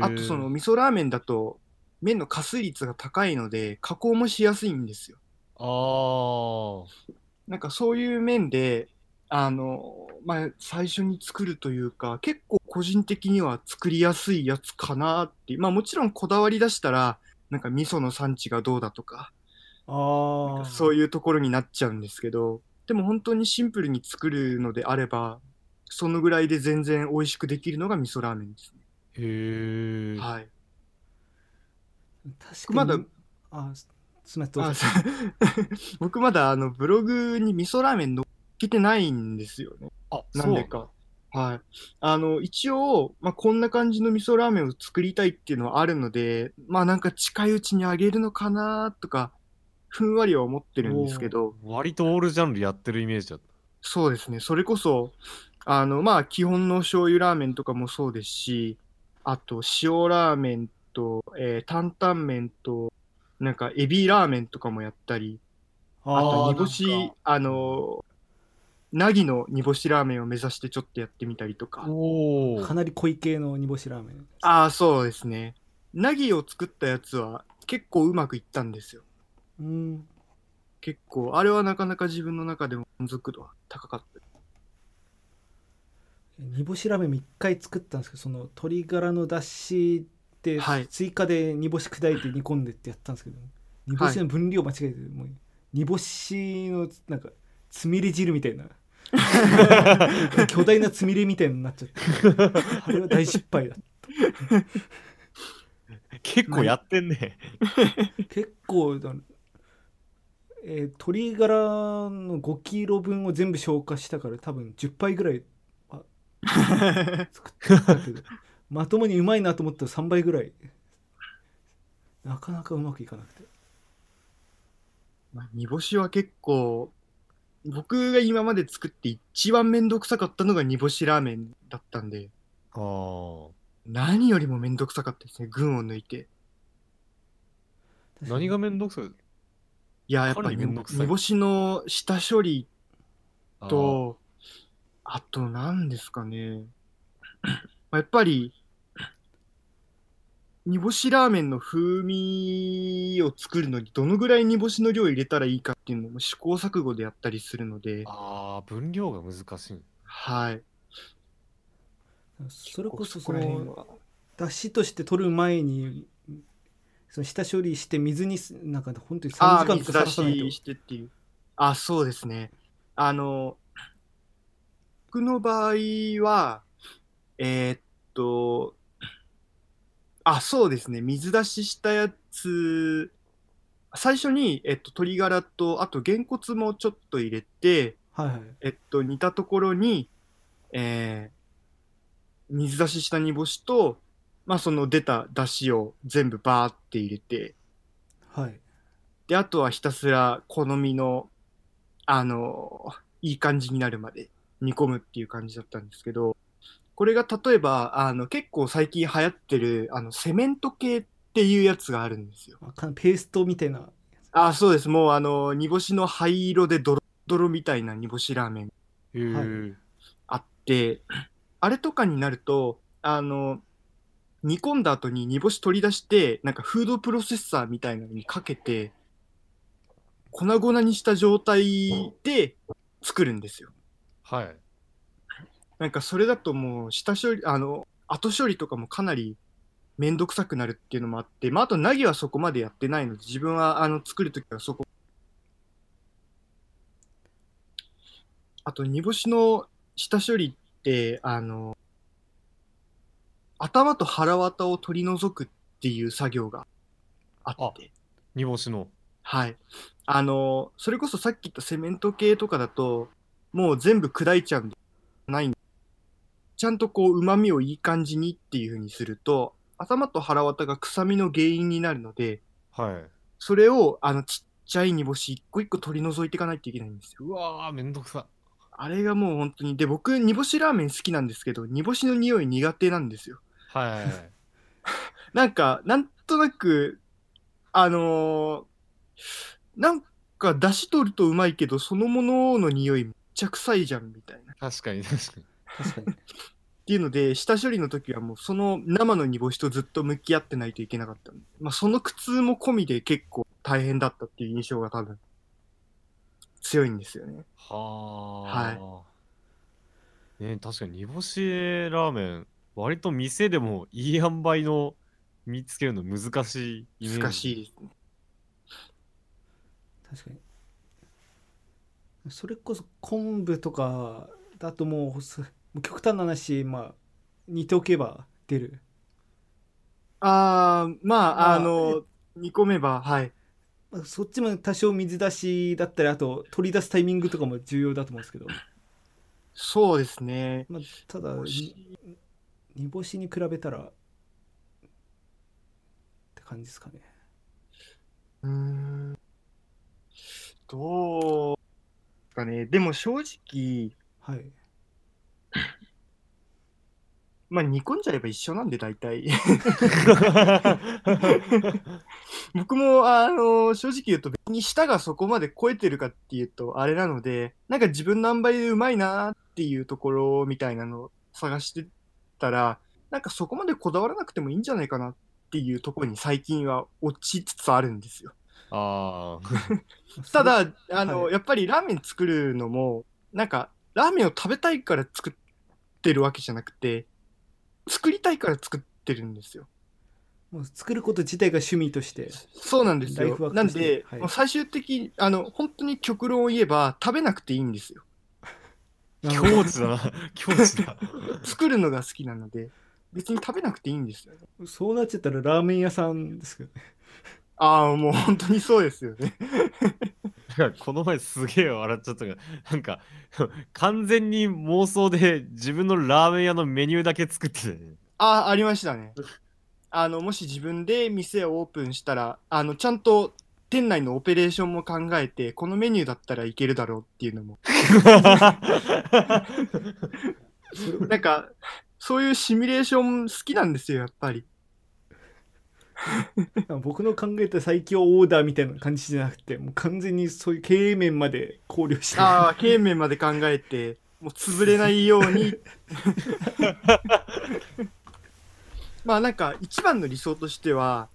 あとその味噌ラーメンだと麺の加水率が高いので加工もしやすいんですよ。あー。なんかそういう面であのまあ最初に作るというか結構個人的には作りやすいやつかなってまあもちろんこだわり出したらなんか味噌の産地がどうだとかああそういうところになっちゃうんですけどでも本当にシンプルに作るのであればそのぐらいで全然美味しくできるのが味噌ラーメンですね。へー。はい。確かにまだあどうぞ (laughs) 僕まだあのブログに味噌ラーメン載っけてないんですよね。あ、なんでか。はい。あの、一応、まあ、こんな感じの味噌ラーメンを作りたいっていうのはあるので、まあなんか近いうちにあげるのかなとか、ふんわりは思ってるんですけど、割とオールジャンルやってるイメージだっそうですね。それこそ、あの、まあ基本の醤油ラーメンとかもそうですし、あと塩ラーメンと、えー担々麺と、なんかエビラーメンとかもやったり、あと煮干しか、あの、なぎの煮干しラーメンを目指してちょっとやってみたりとかかなり濃い系の煮干しラーメンああ、そうですね。なぎを作ったやつは結構うまくいったんですよ。うん結構、あれはなかなか自分の中でも満足度は高かった。煮干しラーメンも一回作ったんですけどその鶏ガラのだしではい。追加で煮干し砕いて煮込んでってやったんですけど、煮干しの分量間違えて、もう煮干しのなんかつみれ汁みたいな。(laughs) 巨大なつみれみたいになっちゃって。あれは大失敗だ結構やってんね。(laughs) 結構だ、えー鶏ガラの5キロ分を全部消化したから多分10杯ぐらいあ作ったけどまともにうまいなと思ったら3倍ぐらい。なかなかうまくいかなくて。まあ、煮干しは結構、僕が今まで作って一番めんどくさかったのが煮干しラーメンだったんで、ああ。何よりもめんどくさかったですね、群を抜いて。何がめんどくさい？いや、やっぱりりめんどくさい。煮干しの下処理と、あと何ですかね。まあやっぱり、煮干しラーメンの風味を作るのにどのぐらい煮干しの量入れたらいいかっていうのも試行錯誤でやったりするので、あー、分量が難しい。はい。それこそそのはだしとして取る前にその下処理して水にすなんか本当に3ああ、時間とかさらさないとししてっていう。あ、そうですね。あの、僕の場合は、えーっと、あ、そうですね。水出ししたやつ、最初に、えっと、鶏ガラと、あと、げんこつもちょっと入れて、はいはい。えっと、煮たところに、えー水出しした煮干しと、まあ、その出た出汁を全部バーって入れて、はい。で、あとはひたすら好みの、あの、いい感じになるまで煮込むっていう感じだったんですけど、これが例えば、あの、結構最近流行ってる、あの、セメント系っていうやつがあるんですよ。ペーストみたいなあ、そうです。もう、あの、煮干しの灰色でドロドロみたいな煮干しラーメンあって、あれとかになると、あの、煮込んだ後に煮干し取り出して、なんかフードプロセッサーみたいなのにかけて、粉々にした状態で作るんですよ。はい。なんかそれだともう下処理、あの、後処理とかもかなりめんどくさくなるっていうのもあって、まああとナギはそこまでやってないので、自分はあの作るときはそこ。あと煮干しの下処理って、あの、頭と腹綿を取り除くっていう作業があって。煮干しの。はい。あの、それこそさっき言ったセメント系とかだと、もう全部砕いちゃうんで、ないんでちゃんとこう、旨味をいい感じにっていう風にすると、頭と腹綿が臭みの原因になるので、はい。それを、あの、ちっちゃい煮干し一個一個取り除いていかないといけないんですよ。うわー、めんどくさ。あれがもう本当に、で、僕、煮干しラーメン好きなんですけど、煮干しの匂い苦手なんですよ。はい。(laughs) なんか、なんとなく、あのーなんか、出し取るとうまいけど、そのものの匂いめっちゃ臭いじゃん、みたいな。っ確かに確かに。確かにていうので、下処理の時はもう、その生の煮干しとずっと向き合ってないといけなかったんでまあ、その苦痛も込みで結構大変だったっていう印象が多分、強いんですよね。はあ。ね確かに煮干しラーメン、割と店でもいい塩梅の見つけるの難しいイメージ。難しいですね。確かにそれこそ昆布とかだともうすもう極端な話まあ煮ておけば出るあー、まあ、まああの、煮込めば、はい。まあ、そっちも多少水出しだったりあと取り出すタイミングとかも重要だと思うんですけど、そうですね。まあ、ただ煮干しに煮干しに比べたらって感じですかねうーん。どうかね。でも正直、はいまあ煮込んじゃえば一緒なんで大体。(laughs) 僕もあの正直言うと別に舌がそこまで超えてるかっていうとあれなのでなんか自分の塩梅でうまいなっていうところみたいなのを探してたらなんかそこまでこだわらなくてもいいんじゃないかなっていうところに最近は落ちつつあるんですよ。あ (laughs) ただあの、はいやっぱりラーメン作るのもなんかラーメンを食べたいから作ってるわけじゃなくて作りたいから作ってるんですよ。もう作ること自体が趣味としてそうなんですよライフワ。ークなんとしてで、はいもう最終的あの本当に極論を言えば食べなくていいんですよ。あ境地だな (laughs) 境地だ作るのが好きなので別に食べなくていいんですよね。そうなっちゃったらラーメン屋さんですけどねああもう本当にそうですよね。この前すげえ笑っちゃったがなんか完全に妄想で自分のラーメン屋のメニューだけ作ってたよねああありましたね。あのもし自分で店をオープンしたらあのちゃんと店内のオペレーションも考えてこのメニューだったらいけるだろうっていうのも (laughs) なんかそういうシミュレーション好きなんですよやっぱり。(laughs) 僕の考えた最強オーダーみたいな感じじゃなくてもう完全にそういう経営面まで考慮してああ、経営面まで考えて、もう潰れないように。(laughs) まあなんか一番の理想としては、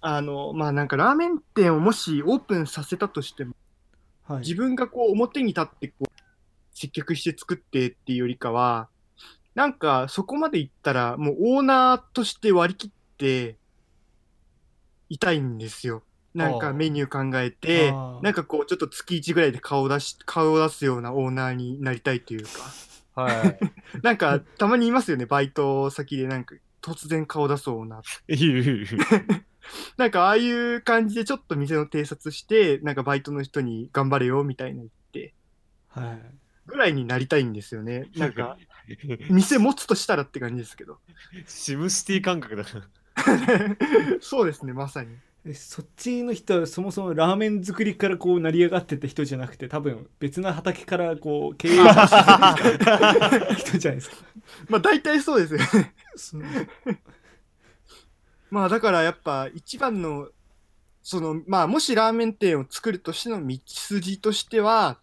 あの、まあなんかラーメン店をもしオープンさせたとしても、はい自分がこう表に立ってこう接客して作ってっていうよりかは、なんかそこまで行ったらもうオーナーとして割り切っていたいんですよ。なんかメニュー考えてなんかこうちょっと月1ぐらいで顔を出し、顔を出すようなオーナーになりたいというか、はい。(laughs) なんかたまにいますよね、バイト先でなんか突然顔出すオーナーなんかああいう感じでちょっと店の偵察して、なんかバイトの人に頑張れよみたいな言って、はい。ぐらいになりたいんですよね。なんか、(laughs) 店持つとしたらって感じですけど。シムシティ感覚だな (laughs) そうですね、まさに。えそっちの人はそもそもラーメン作りからこう成り上がってた人じゃなくて多分別な畑からこう経営した人じゃないですか (laughs) まあ大体そうですよね。まあだからやっぱ一番の、その、まあもしラーメン店を作るとしての道筋としては、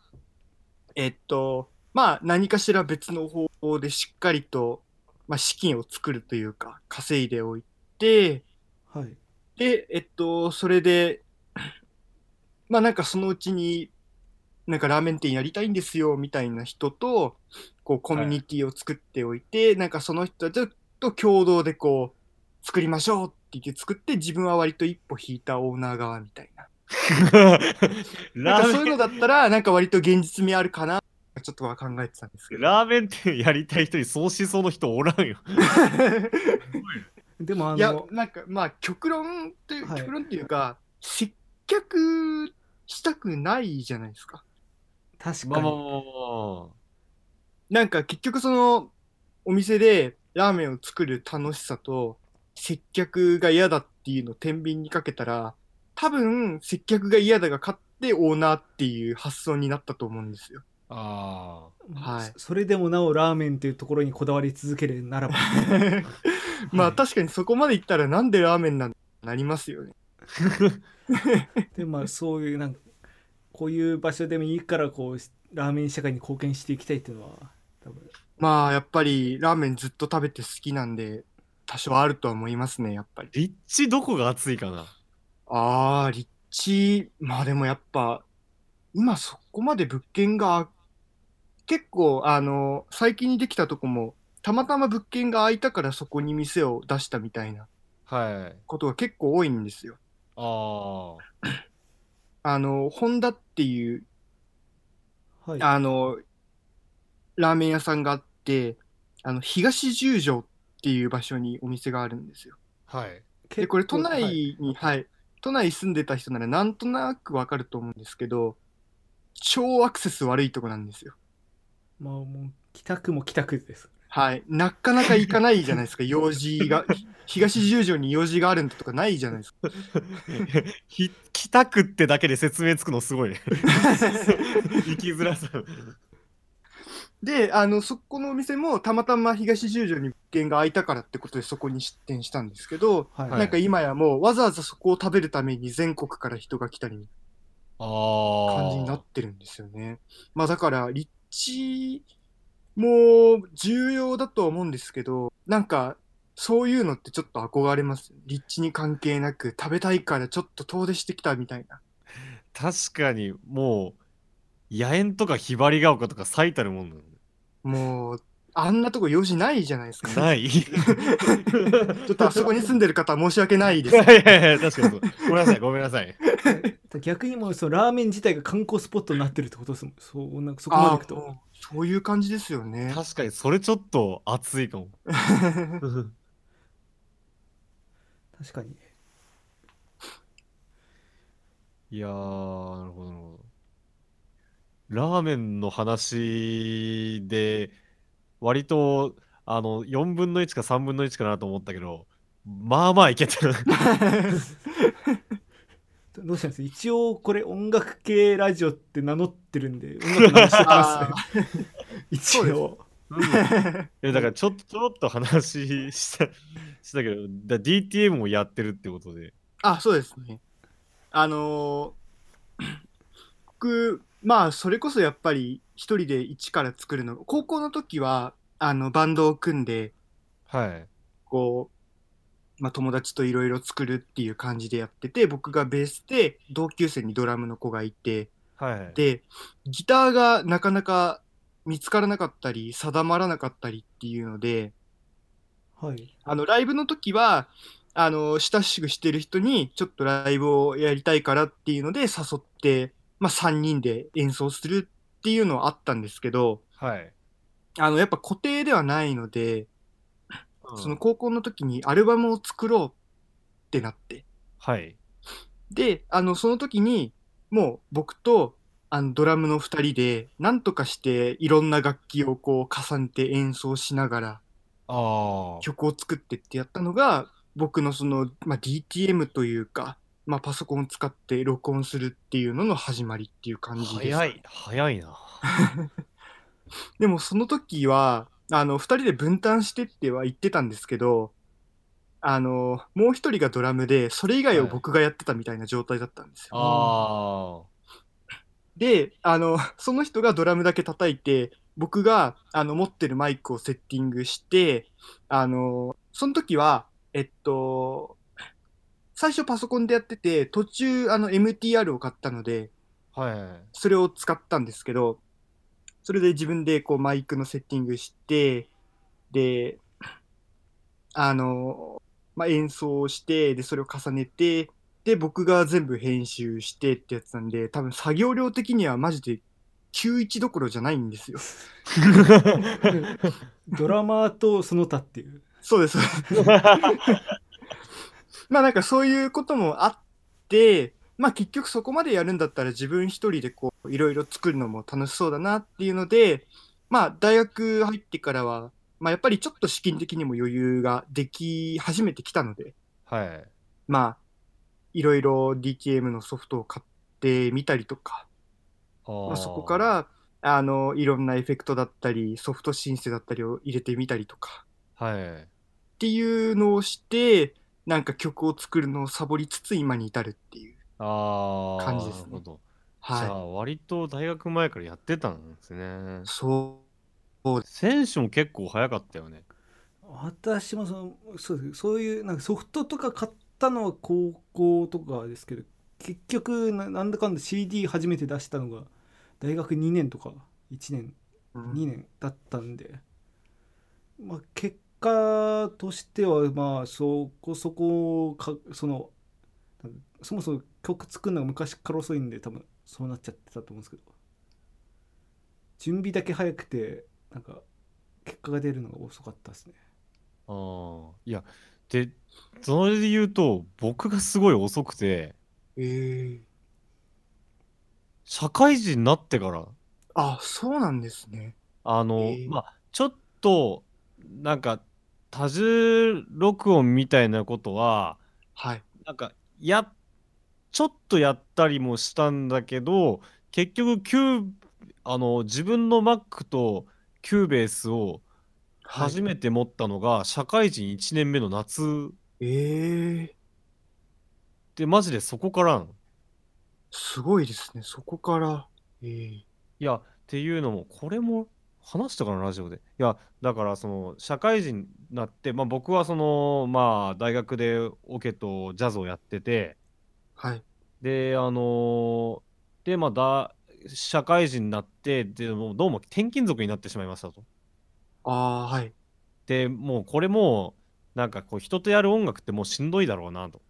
えっと、まあ何かしら別の方法でしっかりと、まあ資金を作るというか、稼いでおいて、はいで、えっと、それで、まあなんかそのうちに、なんかラーメン店やりたいんですよみたいな人と、こうコミュニティを作っておいて、なんかその人たちと共同でこう、作りましょうって言って作って、自分は割と一歩引いたオーナー側みたいな。(laughs) なんかそういうのだったら、なんか割と現実味あるかな、ちょっとは考えてたんですけど。ラーメン店やりたい人にそうしそうの人おらんよ (laughs) でもあいやの、なんかまあ極論という、はい。極論っていうか、接客したくないじゃないですか。確かに。まあまあまあまあなんか結局そのお店でラーメンを作る楽しさと接客が嫌だっていうのを天秤にかけたら多分接客が嫌だが勝ってオーナーっていう発想になったと思うんですよ。あはい。そそれでもなおラーメンというところにこだわり続けるならば (laughs) (laughs) まあはい確かにそこまでいったらなんでラーメンなんなりますよね。(laughs) でまあそういうなんかこういう場所でもいいからこうラーメン社会に貢献していきたいっていうのは多分まあやっぱりラーメンずっと食べて好きなんで多少あるとは思いますねやっぱり。立地どこが熱いかなああ、立地、まあでもやっぱ、今そこまで物件が、結構、あの、最近にできたとこも、たまたま物件が空いたからそこに店を出したみたいなはい。ことが結構多いんですよ。ああの、ホンダっていう、はい。あの、ラーメン屋さんがあって、あの、東十条っていう場所にお店があるんですよ。あはい。で、これ都はい内に、はい、都内住んでた人ならなんとなくわかると思うんですけど、超アクセス悪いとこなんですよ。まあもう北区も北区ですはい。なかなか行かないじゃないですか、(laughs) 用事が。東十条に用事があるんだとかないじゃないですか。(laughs) ひ北区ってだけで説明つくのすごいね。(laughs) 行きづらさ。で、あの、そこのお店もたまたま東十条に物件が空いたからってことでそこに出店したんですけど、はい、はいなんか今やもうわざわざそこを食べるために全国から人が来たり。感じになってるんですよね。まあだから立地も重要だと思うんですけど、なんかそういうのってちょっと憧れます。立地に関係なく食べたいからちょっと遠出してきたみたいな。確かに、もう、野猿とかひばりが丘とか最たるもんだよねもう、あんなとこ用事ないじゃないですか。ないい (laughs) ちょっとあそこに住んでる方は申し訳ないです。(laughs) やいやいや、確かにそう。ごめんなさい、ごめんなさい。逆にもうそのラーメン自体が観光スポットになってるってことですもんそうなんかそこまであ行くとそういう感じですよね。確かに、それちょっと熱いかも。確かにねいやー、なるほど、なるほど。ラーメンの話で、割と、あの、4分の1か3分の1かなと思ったけど、まあまあいけてる。(laughs) どうしたんです？一応これ音楽系ラジオって名乗ってるんで音楽流してまあすね。(laughs) (laughs) 一応 (laughs) いやだからちょっとちょろっと話したしたけどだ DTM もやってるってことで。あ、そうですね。あのー (clears throat) 僕、まあ、それこそやっぱり一人で一から作るの、高校の時は、あの、バンドを組んで、はい。こう、まあ、友達といろいろ作るっていう感じでやってて、僕がベースで、同級生にドラムの子がいて、はいで、ギターがなかなか見つからなかったり、定まらなかったりっていうので、はい。あの、ライブの時は、あの、親しくしてる人に、ちょっとライブをやりたいからっていうので誘って、まあ、3人で演奏するっていうのはあったんですけど、はい、あの、やっぱ固定ではないので、うん。その高校の時にアルバムを作ろうってなって、はい。で、あの、その時に、もう僕と、あの、ドラムの2人で、なんとかしていろんな楽器をこう重ねて演奏しながら、曲を作ってってやったのが僕のその、まあ、DTM というか、まあ、パソコンを使って録音するっていうのの始まりっていう感じです。早い早いな。(laughs) でもその時はあの2人で分担してっては言ってたんですけどあのもう一人がドラムでそれ以外を僕がやってたみたいな状態だったんですよ。あであのその人がドラムだけ叩いて僕があの持ってるマイクをセッティングしてあのその時はえっと最初パソコンでやってて途中あの MTR を買ったのであはい。それを使ったんですけどそれで自分でこうマイクのセッティングしてであの、まあ、演奏してでそれを重ねてで僕が全部編集してってやつなんで多分作業量的にはマジで91どころじゃないんですよ。(laughs) ドラマーとその他っていうそうです。そうですまあなんかそういうこともあって、まあ結局そこまでやるんだったら自分一人でこういろいろ作るのも楽しそうだなっていうので、まあ大学入ってからは、まあやっぱりちょっと資金的にも余裕ができ始めてきたので、はい。まあいろいろ DTM のソフトを買ってみたりとか、あまあ、そこからあのいろんなエフェクトだったりソフトシンセだったりを入れてみたりとか、はい。っていうのをしてなんか曲を作るのをサボりつつ今に至るっていうああ感じですね。なるほど。じはゃあ割と大学前からやってたんですね。いそう。選手も結構早かったよね私もそのそうですそういうなんかソフトとか買ったのは高校とかですけど結局ななんだかんだ CD 初めて出したのが大学2年とか1年うん。2年だったんで、まあ、結果としてはまあそこそこかそのそもそも曲作るのが昔から遅いんで多分そうなっちゃってたと思うんですけど。準備だけ早くてなんか結果が出るのが遅かったですね。ああいやで、それで言うと、僕がすごい遅くて、ええ社会人になってから、あ、そうなんですね。あの、へえまあ、ちょっと、なんか、多重録音みたいなことは、はい。なんか、や、ちょっとやったりもしたんだけど、結局、キュー、あの、自分の Mac とCubase を初めて持ったのが、社会人1年目の夏ええで、マジでそこからなの。すごいですね。そこから。ええいや、っていうのも、これも話したかな、ラジオで。いや、だから、その、社会人になって、まあ、僕は、その、まあ、大学でオケとジャズをやってて、はい。で、あのーで、まあ、だ、社会人になって、でもうどうも転勤族になってしまいましたと。ああ、はい。で、もうこれもう、なんかこう、人とやる音楽ってもうしんどいだろうなと。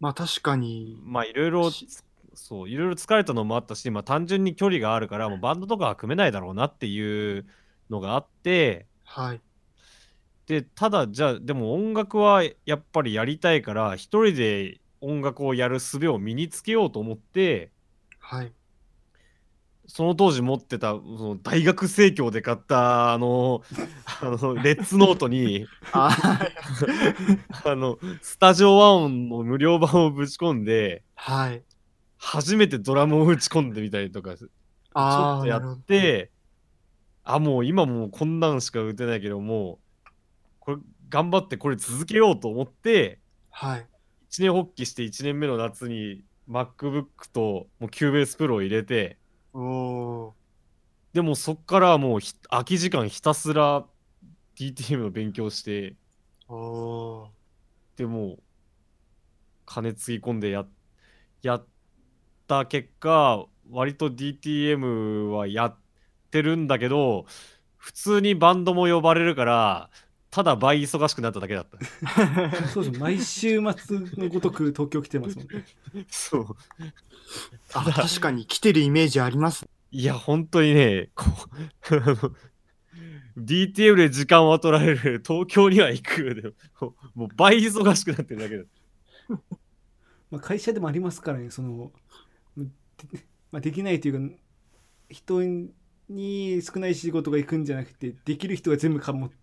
まあ確かに。まあ、いろいろし、そう、いろいろ疲れたのもあったし、まあ、単純に距離があるから、もうバンドとかは組めないだろうなっていうのがあって、はい。で、ただ、じゃあ、でも音楽はやっぱりやりたいから、一人で音楽をやる術を身につけようと思って、はい。その当時持ってた、その大学生協で買った、あの、あの、レッツノートに、(laughs) (laughs) あの、スタジオワンの無料版をぶち込んで、はい。初めてドラムを打ち込んでみたりとか、ちょっとやって、あ、もう今もうこんなんしか打てないけど、もう、これ、頑張ってこれ続けようと思って、はい。一年発起して1年目の夏に MacBook ともう Cubase Pro を入れて、でもそっからもうひ空き時間ひたすら DTM の勉強して。でもう金つぎ込んでややった結果、割と DTM はやってるんだけど、普通にバンドも呼ばれるから、ただ倍忙しくなっただけだった。(laughs) そうそう毎週末のごとく東京来てますもんねそう。あ、確かに来てるイメージあります。いや、本当にね、こう、DTM で時間は取られる、東京には行くでもうもう倍忙しくなってるだけだ。まあ、会社でもありますからねそので,、まあ、できないというか人に少ない仕事が行くんじゃなくてできる人が全部かもって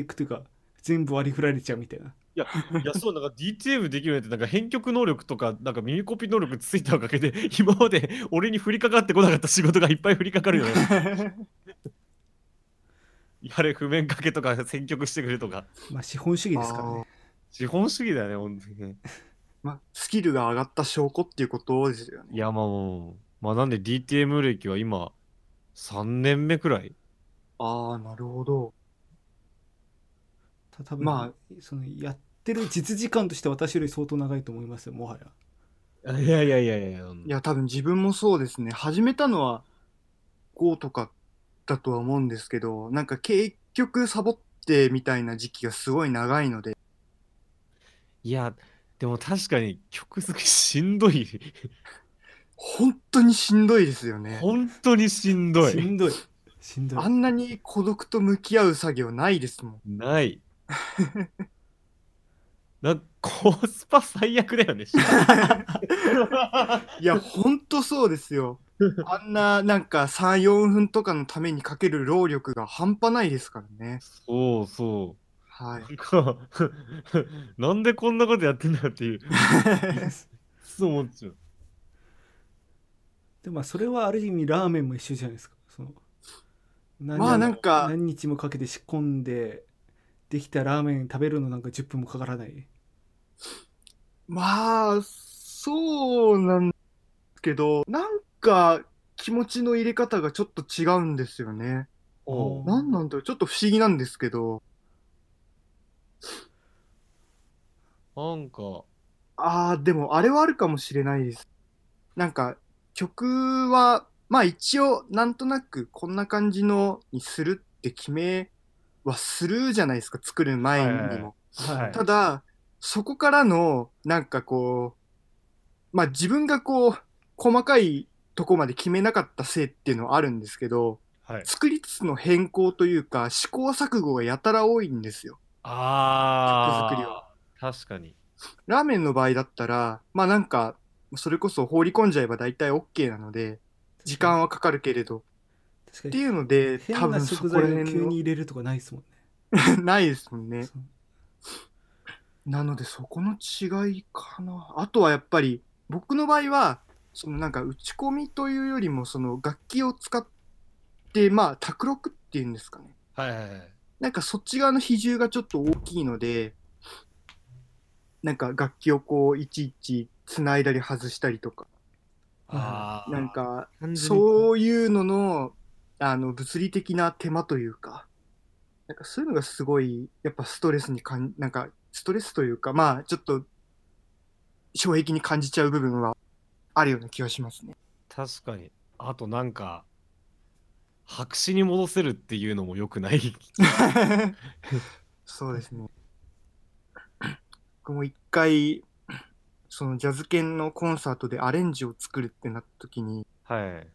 いくというか全部割り振られちゃうみたいないや、いや、そう、なんか DTM できるようになって、なんか編曲能力とか、なんか耳コピ能力ついたおかげで、(laughs) 今まで俺に降りかかってこなかった仕事がいっぱい降りかかるよね。(laughs) やれ、譜面かけとか選曲してくれとか。まあ資本主義ですからね資本主義だよね、本当にね。(laughs) まあ、スキルが上がった証拠っていうことですよね。いや、まあもう、まあなんで DTM 歴は今、3年目くらい？ああ、なるほど。た多分、まそのやってる実時間として私より相当長いと思いますよもはやいやいやいやいや。いいや、多分自分もそうですね。始めたのは5とかだとは思うんですけど、なんか結局サボってみたいな時期がすごい長いので、いや、でも確かに曲作りしんどい。本当にしんどいですよね。本当にしんどい。しんどいしんどいあんなに孤独と向き合う作業ないですもん。ない。(laughs) なコスパ最悪だよね。(laughs) いや、本当そうですよ。あんななんか3、4分とかのためにかける労力が半端ないですからね。そうそはい。う。なんか (laughs) なんでこんなことやってんだよっていう。そう思っちゃう。でもまあそれはある意味ラーメンも一緒じゃないですかその何まあなんか何日もかけて仕込んでできたラーメン食べるのなんか10分もかからない。まあ、そうなんですけど、なんか気持ちの入れ方がちょっと違うんですよね。おなんなんだろう、ちょっと不思議なんですけど、なんか、ああ、でもあれはあるかもしれないです。なんか曲は、まあ一応なんとなくこんな感じのにするって決めはするじゃないですか、作る前にも。はいただ、そこからの、なんかこう、まあ自分がこう、細かいとこまで決めなかったせいっていうのはあるんですけど、はい。作りつつの変更というか、試行錯誤がやたら多いんですよ。あ曲作りをあ確かにラーメンの場合だったら、まあなんか、それこそ放り込んじゃえば大体 OK なので、時間はかかるけれど、確かに。っていうので、多変な分そ食こら辺材を急にの入れるとかないですもんね。(laughs) ないですもんね。そう。なのでそこの違いかな。あとはやっぱり僕の場合はそのなんか打ち込みというよりもその楽器を使ってまあ卓録っていうんですかね。はいはいはい。なんかそっち側の比重がちょっと大きいので、なんか楽器をこういちいち繋いだり外したりとか、あー。なんかそういうののあの物理的な手間というか、なんかそういうのがすごいやっぱストレスにかん、なんかストレスというか、まあちょっと障壁に感じちゃう部分はあるような気がしますね。確かにあとなんか白紙に戻せるっていうのも良くない？(laughs) そうですね。僕も一回、そのジャズ犬のコンサートでアレンジを作るってなった時に、はい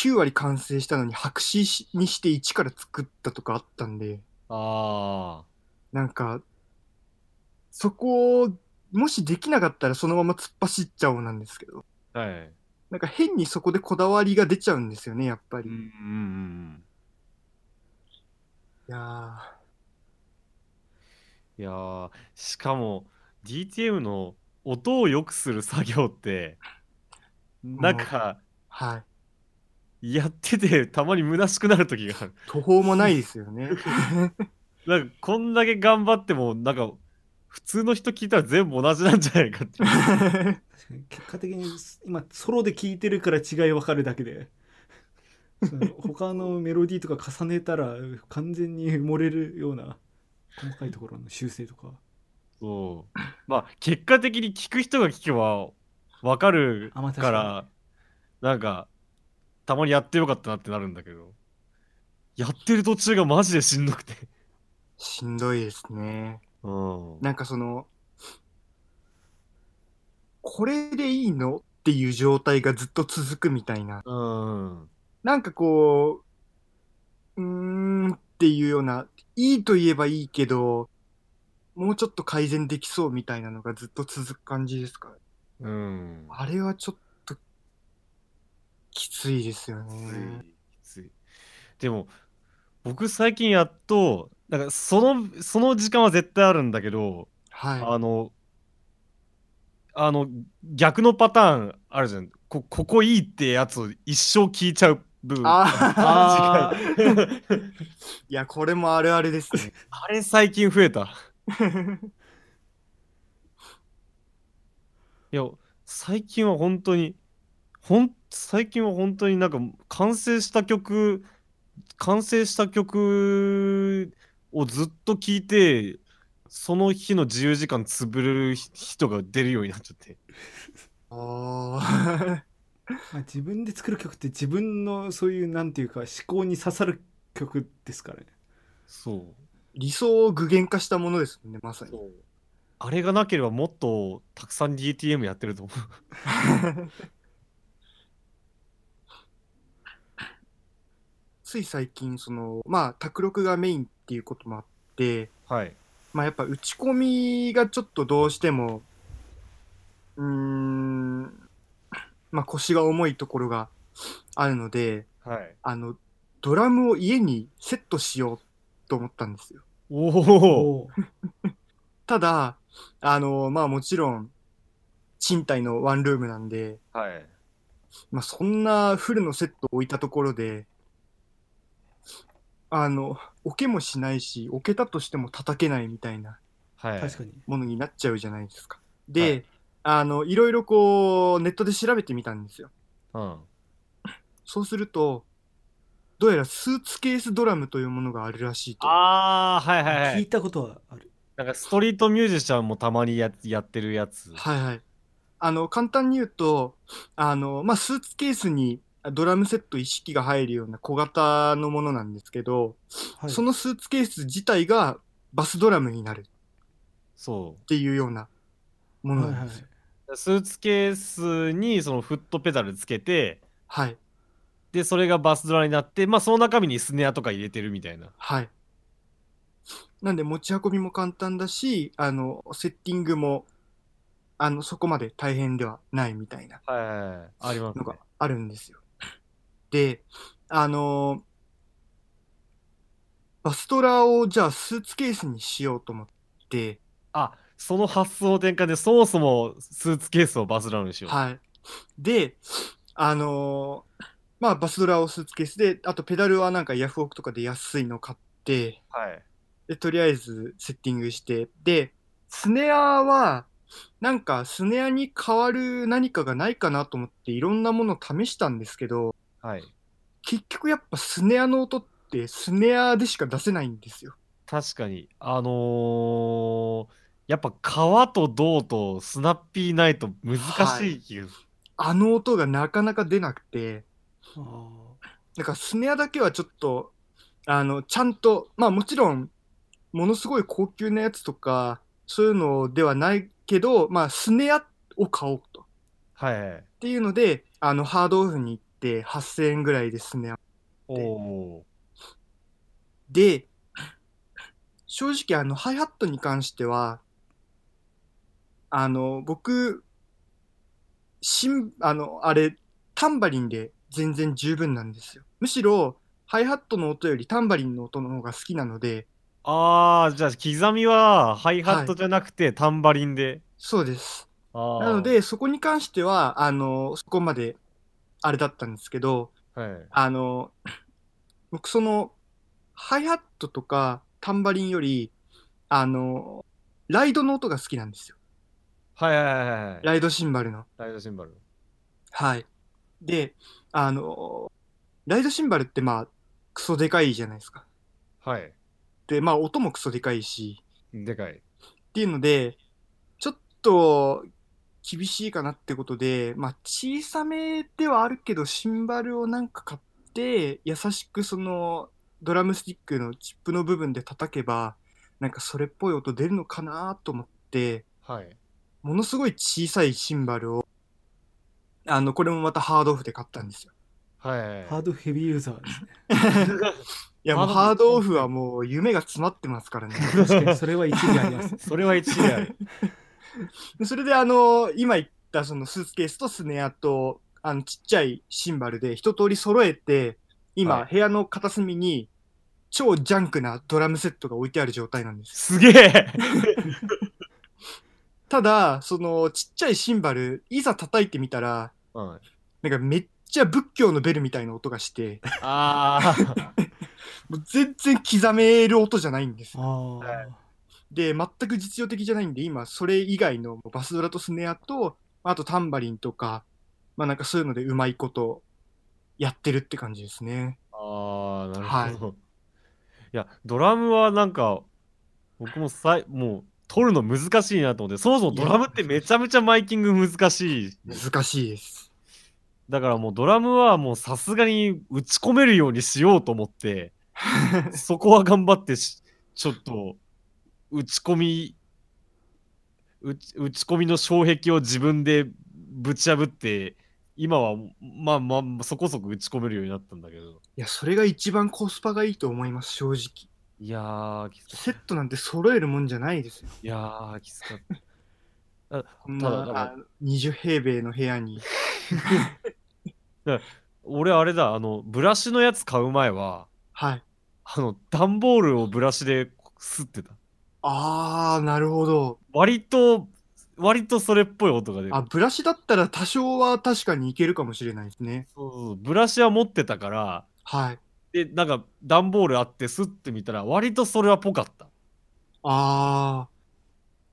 9割完成したのに白紙にして1から作ったとかあったんで、あなんか、そこを、もしできなかったらそのまま突っ走っちゃおうなんですけど、あはい。なんか変にそこでこだわりが出ちゃうんですよね、やっぱり。うんうんうん。いやいやー。しかも DTM の音を良くする作業ってなんかーはい。やっててたまに虚しくなる時がある。途方もないですよね。(laughs) なんかこんだけ頑張ってもなんか普通の人聞いたら全部同じなんじゃないかって結果的に今ソロで聴いてるから違い分かるだけで。他のメロディーとか重ねたら完全に埋もれるような細かいところの修正とか。そう。まあ結果的に聞く人が聞けばわかるからなんかたまにやってよかったなってなるんだけどやってる途中がマジでしんどくてしんどいですね。うんなんかその、これでいいのっていう状態がずっと続くみたいな。うんなんかこう、うーんっていうような、いいと言えばいいけど、もうちょっと改善できそうみたいなのがずっと続く感じですから。うんあれはちょっと、きついですよきつね。いきついでも僕最近やっとなんかそのその時間は絶対あるんだけどはあのあの逆のパターンあるじゃんこここいいってやつを一生聞いちゃう部い。分ああ、いや、これもあるあるですね。あれ最近増えた (laughs) いや最近は本当にほん最近は本当になんか完成した曲完成した曲をずっと聴いてその日の自由時間潰れる人が出るようになっちゃって。(laughs) あまあ自分で作る曲って自分のそういうなんていうか思考に刺さる曲ですからね。そう。理想を具現化したものですもんね、まさに。あれがなければもっとたくさん DTM やってると思う (laughs) つい最近、その、まあ、卓録がメインっていうこともあって、はい。まあ、やっぱ打ち込みがちょっとどうしても、うーん、まあ、腰が重いところがあるので、はい。あの、ドラムを家にセットしようと思ったんですよ。おおお (laughs) ただ、あの、まあもちろん、賃貸のワンルームなんで、はい。まあそんなフルのセットを置いたところで、あの、置けもしないし、置けたとしても叩けないみたいなはい確かにものになっちゃうじゃないですか。で、はいあの、いろいろこう、ネットで調べてみたんですよ。うんそうすると、どうやらスーツケースドラムというものがあるらしいと。ああはいはいはい聞いたことはあるなんかストリートミュージシャンもたまにややってるやつ。はいはい。あの、簡単に言うと、あの、まあ、スーツケースにドラムセット一式が入るような小型のものなんですけど、はいそのスーツケース自体がバスドラムになるっそていうようなものはいはいなんですよ。う。スーツケースにそのフットペダルつけて、はい。で、それがバスドラになって、まあその中身にスネアとか入れてるみたいな。はい。なんで持ち運びも簡単だし、あの、セッティングも、あの、そこまで大変ではないみたいなはいはいはい。ありますねのが。あるんですよ。で、あのバストラをじゃあスーツケースにしようと思って、あ、その発想転換で、そもそもスーツケースをバズラウにしよう。はい。で、あのまあ、バスドラをスーツケースで、あとペダルはなんかヤフオクとかで安いの買って、はい。で、とりあえずセッティングして、で、スネアは、なんかスネアに代わる何かがないかなと思っていろんなものを試したんですけど、はい。結局やっぱスネアの音ってスネアでしか出せないんですよ。確かに。あのー、やっぱ革と銅とスナッピーないと難しい気がする。あの音がなかなか出なくて、あーなんかスネアだけはちょっと、あの、ちゃんと、まあもちろん、ものすごい高級なやつとか、そういうのではないけど、まあスネアを買おうと。っはいはい。ていうので、あの、ハードオフに行って8000円ぐらいでスネア。おおで、正直あの、ハイハットに関しては、あの、僕、しん、あの、あれ、タンバリンで全然十分なんですよ。むしろ、ハイハットの音よりタンバリンの音の方が好きなので、ー。ああ、じゃあ刻みはハイハットじゃなくてタンバリンで。そうです。あーなの、で、そこに関しては、あの、そこまで、あれだったんですけど、はい。あの、(laughs) 僕その、ハイハットとかタンバリンより、あの、ライドの音が好きなんですよ。はいはいはいはい。ライドシンバルの。ライドシンバル。はい。で、あの、ライドシンバルってまあ、クソでかいじゃないですか。はい。で、まあ、音もクソでかいし、でかい。っていうので、ちょっと厳しいかなってことで、まあ、小さめではあるけど、シンバルをなんか買って、優しくその、ドラムスティックのチップの部分で叩けば、なんかそれっぽい音出るのかなと思って、はい。ものすごい小さいシンバルを、あの、これもまたハードオフで買ったんですよ。はい。ハードヘビーユーザーですね。(laughs) いや、もうハードオフはもう夢が詰まってますからね。確かにそれは一理あります。(laughs) それは一理ある。でそれであの、今言ったそのスーツケースとスネアと、あの、ちっちゃいシンバルで一通り揃えて、今、はい部屋の片隅に超ジャンクなドラムセットが置いてある状態なんです。すげえ (laughs) ただ、そのちっちゃいシンバル、いざ叩いてみたら、はい。なんかめっちゃ仏教のベルみたいな音がして、ああ。(laughs) もう全然刻める音じゃないんです。ああ。で、全く実用的じゃないんで、今、それ以外のバスドラとスネアと、あとタンバリンとか、まあなんかそういうのでうまいことやってるって感じですね。ああ、なるほど。い、や、ドラムはなんか、僕もさいもう、取るの難しいなと思って、そもそもドラムってめちゃめちゃマイキング難しい。難しいです。だからもうドラムはもうさすがに打ち込めるようにしようと思って、(laughs) そこは頑張ってしちょっと打ち込み打ち込みの障壁を自分でぶち破って今はまあまあそこそこ打ち込めるようになったんだけどいや、それが一番コスパがいいと思います、正直。いやーセットなんて揃えるもんじゃないですよ。いやーきつかったこんただあ20平米の部屋に。俺あれだあのブラシのやつ買う前ははい。あの段ボールをブラシで吸ってたあー、なるほど。割と割とそれっぽい音が出るあ、ブラシだったら多少は確かにいけるかもしれないですね。そうそうブラシは持ってたからはい。でなんか段ボールあって吸ってみたら割とそれはぽかったあ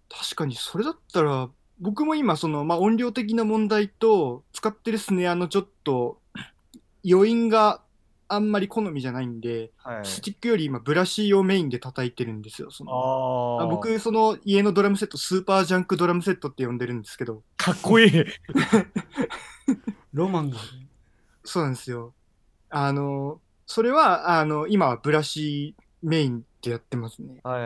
ー、確かにそれだったら、僕も今、その、まあ、音量的な問題と、使ってるスネアのちょっと、余韻があんまり好みじゃないんで、はいスティックより今、ブラシをメインで叩いてるんですよ。その僕、その家のドラムセット、スーパージャンクドラムセットって呼んでるんですけど、かっこいい (laughs) ロマンが。そうなんですよ。あの、それは、あの、今はブラシメインでやってますね。は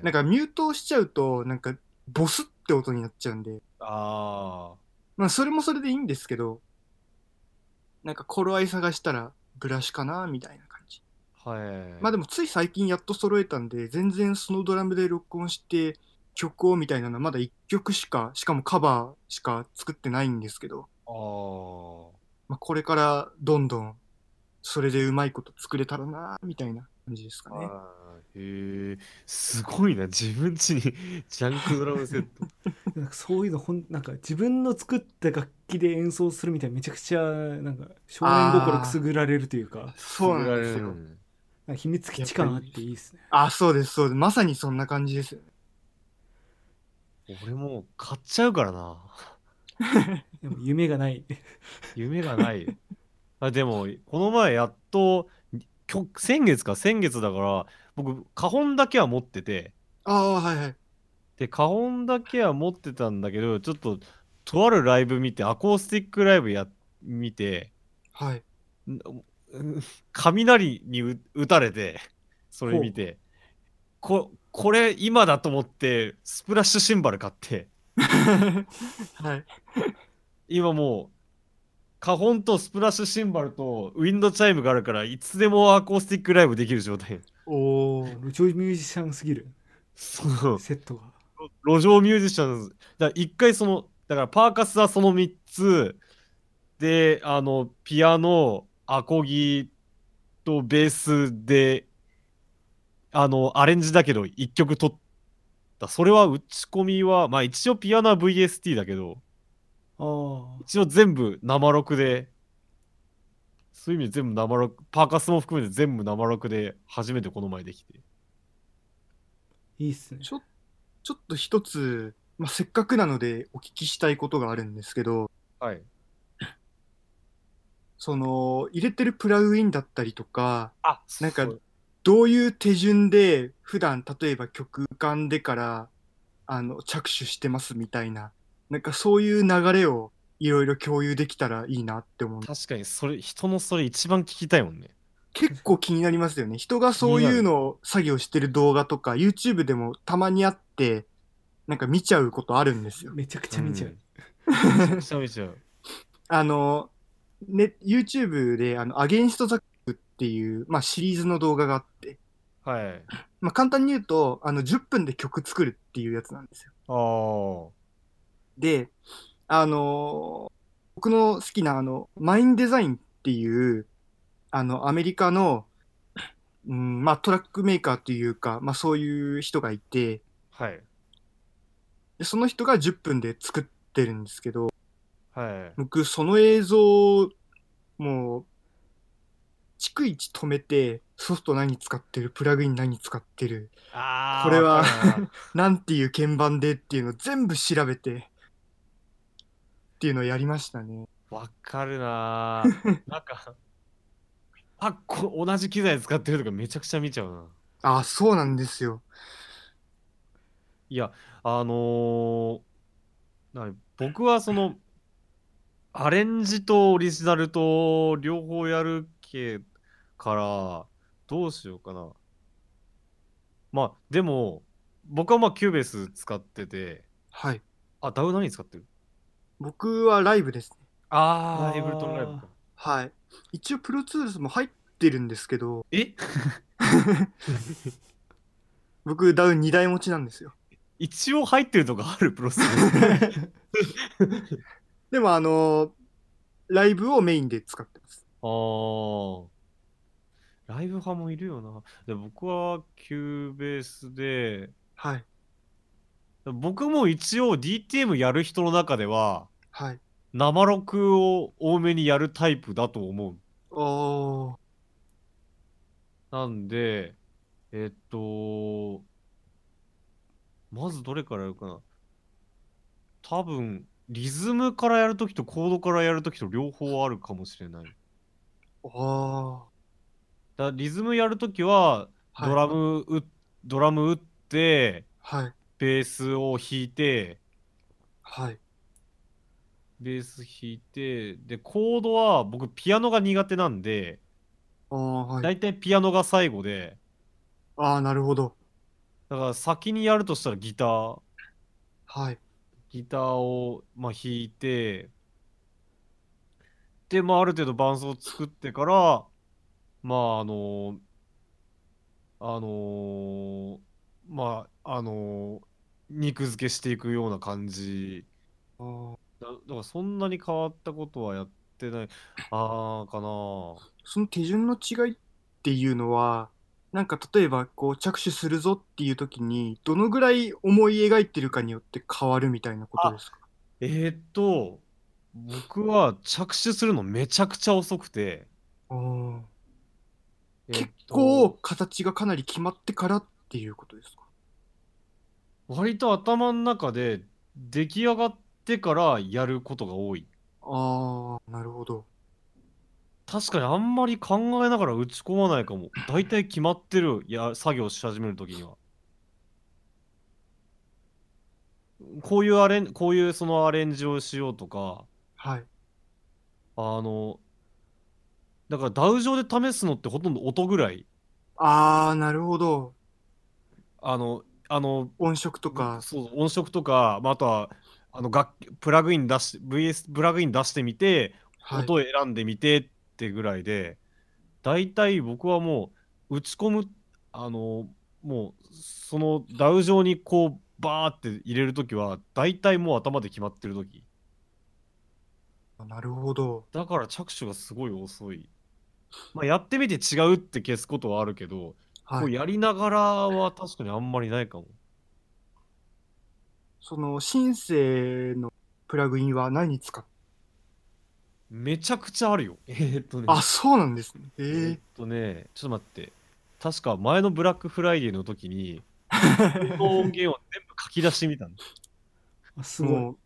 いなんかミュートをしちゃうと、なんか、ボスって音になっちゃうんで、あまあ、それもそれでいいんですけど、なんか頃合い探したら、ブラシかなみたいな感じ。ーはい。まあでもつい最近やっと揃えたんで、全然そのドラムで録音して曲をみたいなのはまだ1曲しか、しかもカバーしか作ってないんですけど、ああ。まあ、これからどんどんそれでうまいこと作れたらなみたいな感じですかね。へえ、すごいな。自分家に (laughs) ジャンクドラムセット。(laughs) なんかそういうのほんなんか自分の作った楽器で演奏するみたいなめちゃくちゃなんか少年心くすぐられるというかそうなんですよ。なんか秘密基地感あっていいですねあ、そうです、そうです。まさにそんな感じですよね。俺もう買っちゃうからな。(laughs) でも夢がない夢がない。あでも、この前やっと、きょ先月か、先月だから、僕、カホンだけは持ってて、ああ、はいはい。で、カホンだけは持ってたんだけど、ちょっと、とあるライブ見て、アコースティックライブや、見て、はい。雷にう打たれて、それ見て、ここれ今だと思って、スプラッシュシンバル買って、はい。今もう、カホンとスプラッシュシンバルとウィンドチャイムがあるから、いつでもアコースティックライブできる状態。おお。路上ミュージシャンすぎるそう。セットが路上ミュージシャン。だ一回その、だからパーカスはその3つ、で、あの、ピアノ、アコギとベースで、あの、アレンジだけど1曲取った。それは打ち込みは、まあ一応ピアノは VST だけど、一応全部生録で、そういう意味で全部生録、パーカスも含めて全部生録で初めてこの前できて。いいっすねちょちょっと一つ、まあ、せっかくなのでお聞きしたいことがあるんですけど、はい。その、入れてるプラグインだったりとか、あ、なんかどういう手順で普段例えば曲浮かんでからあの着手してますみたいな、なんかそういう流れをいろいろ共有できたらいいなって思う。確かにそれ、人のそれ一番聞きたいもんね。結構気になりますよね。人がそういうのを作業してる動画とか YouTube でもたまにあって、なんか見ちゃうことあるんですよ。めちゃくちゃ見ちゃう、んめちゃくちゃ見ちゃう。あの、ね、YouTube で、あの、アゲンストザックっていう、まあ、シリーズの動画があって、はい。まあ、簡単に言うと、あの、10分で曲作るっていうやつなんですよ。ああ。で、あの僕の好きな、あの、マインデザインっていう、あの、アメリカの、うん、まあ、トラックメーカーっていうか、まあ、そういう人がいて、はい。でその人が10分で作ってるんですけど、はい。僕、その映像、もう、逐一止めて、ソフト何使ってる、プラグイン何使ってる。これは (laughs) なんていう鍵盤でっていうのを全部調べて、っていうのをやりましたね。わかるなー (laughs) なんか、あこ同じ機材使ってるとかめちゃくちゃ見ちゃうな。あ、そうなんですよ。いや、あのー僕はその、アレンジとオリジナルと両方やるけから、どうしようかな。まあ、でも、僕はまあ Cubase 使ってて、はい。あ、 DAW 何使ってる？僕はライブですね。あー、あー Ableton Live か。はい。一応、 Pro Tools も入ってるんですけど、え？(laughs) 僕、 DAW 2台持ちなんですよ。一応入ってるとこある Pro Tools。(laughs) でも、あのライブをメインで使ってます。あー。ライブ派もいるよな。で僕は Cubase で、はい。僕も一応 DTM やる人の中では、はい。生録を多めにやるタイプだと思う。おー。なんで、えっと、まずどれからやるかな。多分、リズムからやるときとコードからやるときと両方あるかもしれない。おー。だリズムやるときは、はいドラム打っドラム打って、はい。ベースを弾いて、はい。ベース弾いて、で、コードは僕ピアノが苦手なんで、あー、はい。だいたいピアノが最後で、あー、なるほど。だから先にやるとしたらギター、はい。ギターを、まあ、弾いて、で、まあ、ある程度伴奏を作ってから、まあ、あの、あのーまあ、あのー肉付けしていくような感じ。あーだだからそんなに変わったことはやってない。あーかな。その手順の違いっていうのは、なんか例えばこう着手するぞっていう時に、どのぐらい思い描いてるかによって変わるみたいなことですか？えーっと、僕は着手するのめちゃくちゃ遅くて、あーえーっ結と構形がかなり決まってからっていうことですか？割と頭の中で出来上がってからやることが多い。ああ、なるほど。確かにあんまり考えながら打ち込まないかも。大体決まってるや作業し始めるときには。こういうアレン、こういうそのアレンジをしようとか、はい。あの、だからダウ上で試すのってほとんど音ぐらい。ああ、なるほど。あの、あの、音色とか。そう音色とか、まあ、あとはあの楽器プラグイン出し VS プラグイン出してみて、はい。音を選んでみてってぐらいで大体僕はもう打ち込むあのもうそのダウ上にこうバーって入れるときは大体もう頭で決まってるときなるほど。だから着手がすごい遅い。まあ、やってみて違うって消すことはあるけど、はい。こうやりながらは確かにあんまりないかも。そのシンセのプラグインは何使っめちゃくちゃあるよ。(laughs) えーっとね。あ、そうなんですね。ええーっとね、ちょっと待って。確か前のブラックフライデーの時に、(laughs) この音源を全部書き出してみたんです。あすえごい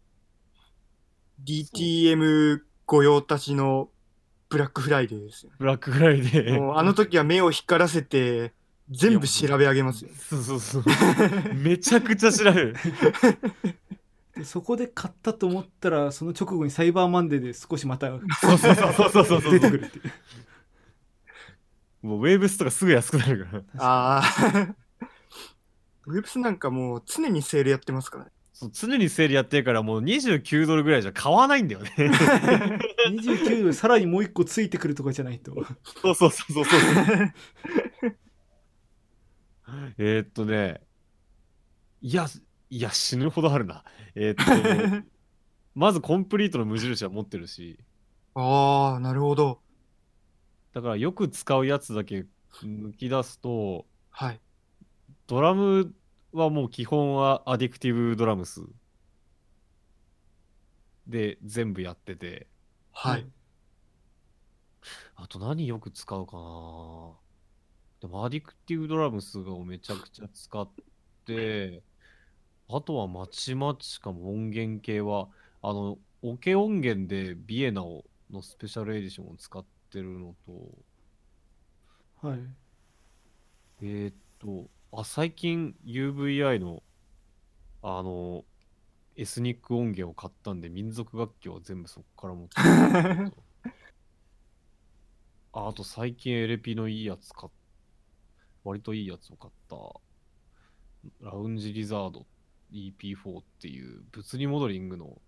DTM 御用達のブラックフライデーですよ。ブラックフライデー。もうあの時は目を光らせて、全部調べ上げますよ。そうそうそう。めちゃくちゃ調べる。(laughs) でそこで買ったと思ったらその直後にサイバーマンデーで少しまたそうそうそうそうそうそう。出てくるっていうもうウェーブスとかすぐ安くなるから。ああ。(laughs) ウェブスなんかもう常にセールやってますからね。そう常にセールやってるからもう29ドルぐらいじゃ買わないんだよね。29度でさらにもう一個ついてくるとかじゃないとそうそうそうそうそう。えーっとね、いや、いや、死ぬほどあるな。えーっと、(laughs) まずコンプリートの無印は持ってるし、ああ、なるほど。だからよく使うやつだけ抜き出すと、はい。ドラムはもう基本はアディクティブドラムスで全部やってて、はい。あと何よく使うかなでもアディクティブドラムスをめちゃくちゃ使って、あとはまちまちかも音源系は、あの、オケ音源でビエナをのスペシャルエディションを使ってるのと、はい。えーっと、あ、最近 UVI の、あの、エスニック音源を買ったんで、民族楽器は全部そこから持ってるのと (laughs) ああと最近 LP のいいやつ買っ割といいやつを買った。ラウンジリザード EP4 っていう物理モデリングの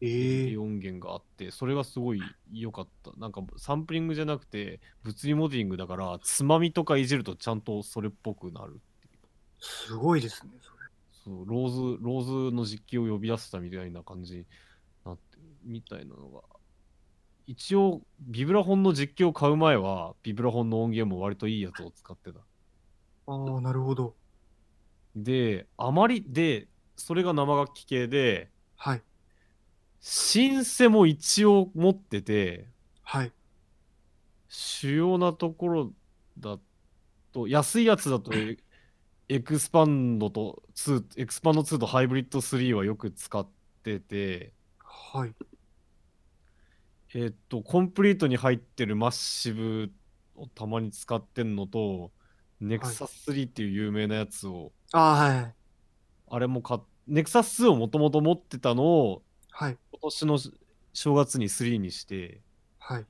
え音源があって、それがすごい良かった。なんかサンプリングじゃなくて物理モデリングだから、つまみとかいじるとちゃんとそれっぽくなるっていう。すごいですね、それ。そうローズ、ローズの実機を呼び出したみたいな感じになってるみたいなのが。一応、ビブラフォンの実機を買う前は、ビブラフォンの音源も割といいやつを使ってた。ああ、なるほど。で、あまり、で、それが生楽器系で、はい。シンセも一応持ってて、はい。主要なところだと、安いやつだと、エ Xpand と2、Xpand 2と Hybrid 3はよく使ってて、はい。えーっと、 Komplete に入ってる Massive をたまに使ってんのと、 Nexus 3っていう有名なやつを、ああ、はい。あれも買っ、 Nexus 2をもともと持ってたのを、はい。今年の正月に3にして、はい。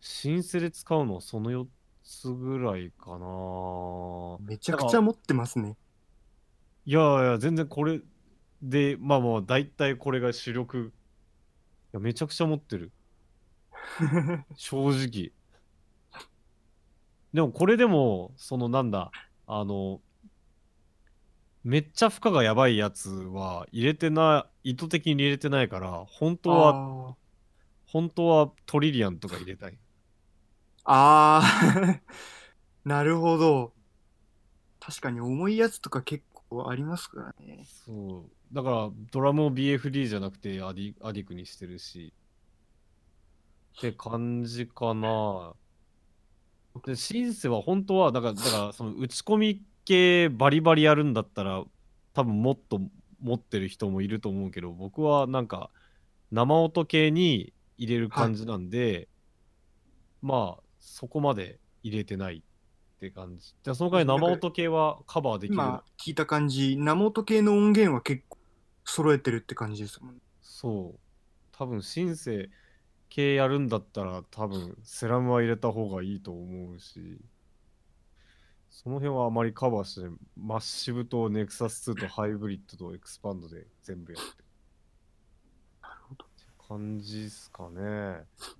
シンセで使うのはその4つぐらいかな。めちゃくちゃ持ってますね。いやいや、全然これで、まあまあ、大体これが主力。いや、めちゃくちゃ持ってる。(laughs) 正直。でもこれでも、そのなんだ、あの、めっちゃ負荷がやばいやつは入れてない、意図的に入れてないから、本当は、は。本当はトリリアンとか入れたい。あー (laughs) なるほど。確かに重いやつとか結構ありますからね。そう。だから、ドラムを BFD じゃなくてアディアディクにしてるし。って感じかな。で、シンセは本当は、だから、だからその打ち込み系バリバリやるんだったら、多分もっと持ってる人もいると思うけど、僕はなんか、生音系に入れる感じなんで、まあ、そこまで入れてないって感じ。じゃあ、その代わり生音系はカバーできる？今聞いた感じ、生音系の音源は結構揃えてるって感じですもんね。そう。多分、シンセ系やるんだったら、多分、セラムは入れた方がいいと思うし、その辺はあまりカバーして Massive と Nexus 2と Hybrid と Xpand で全部やってる。なるほど。って感じっすかね。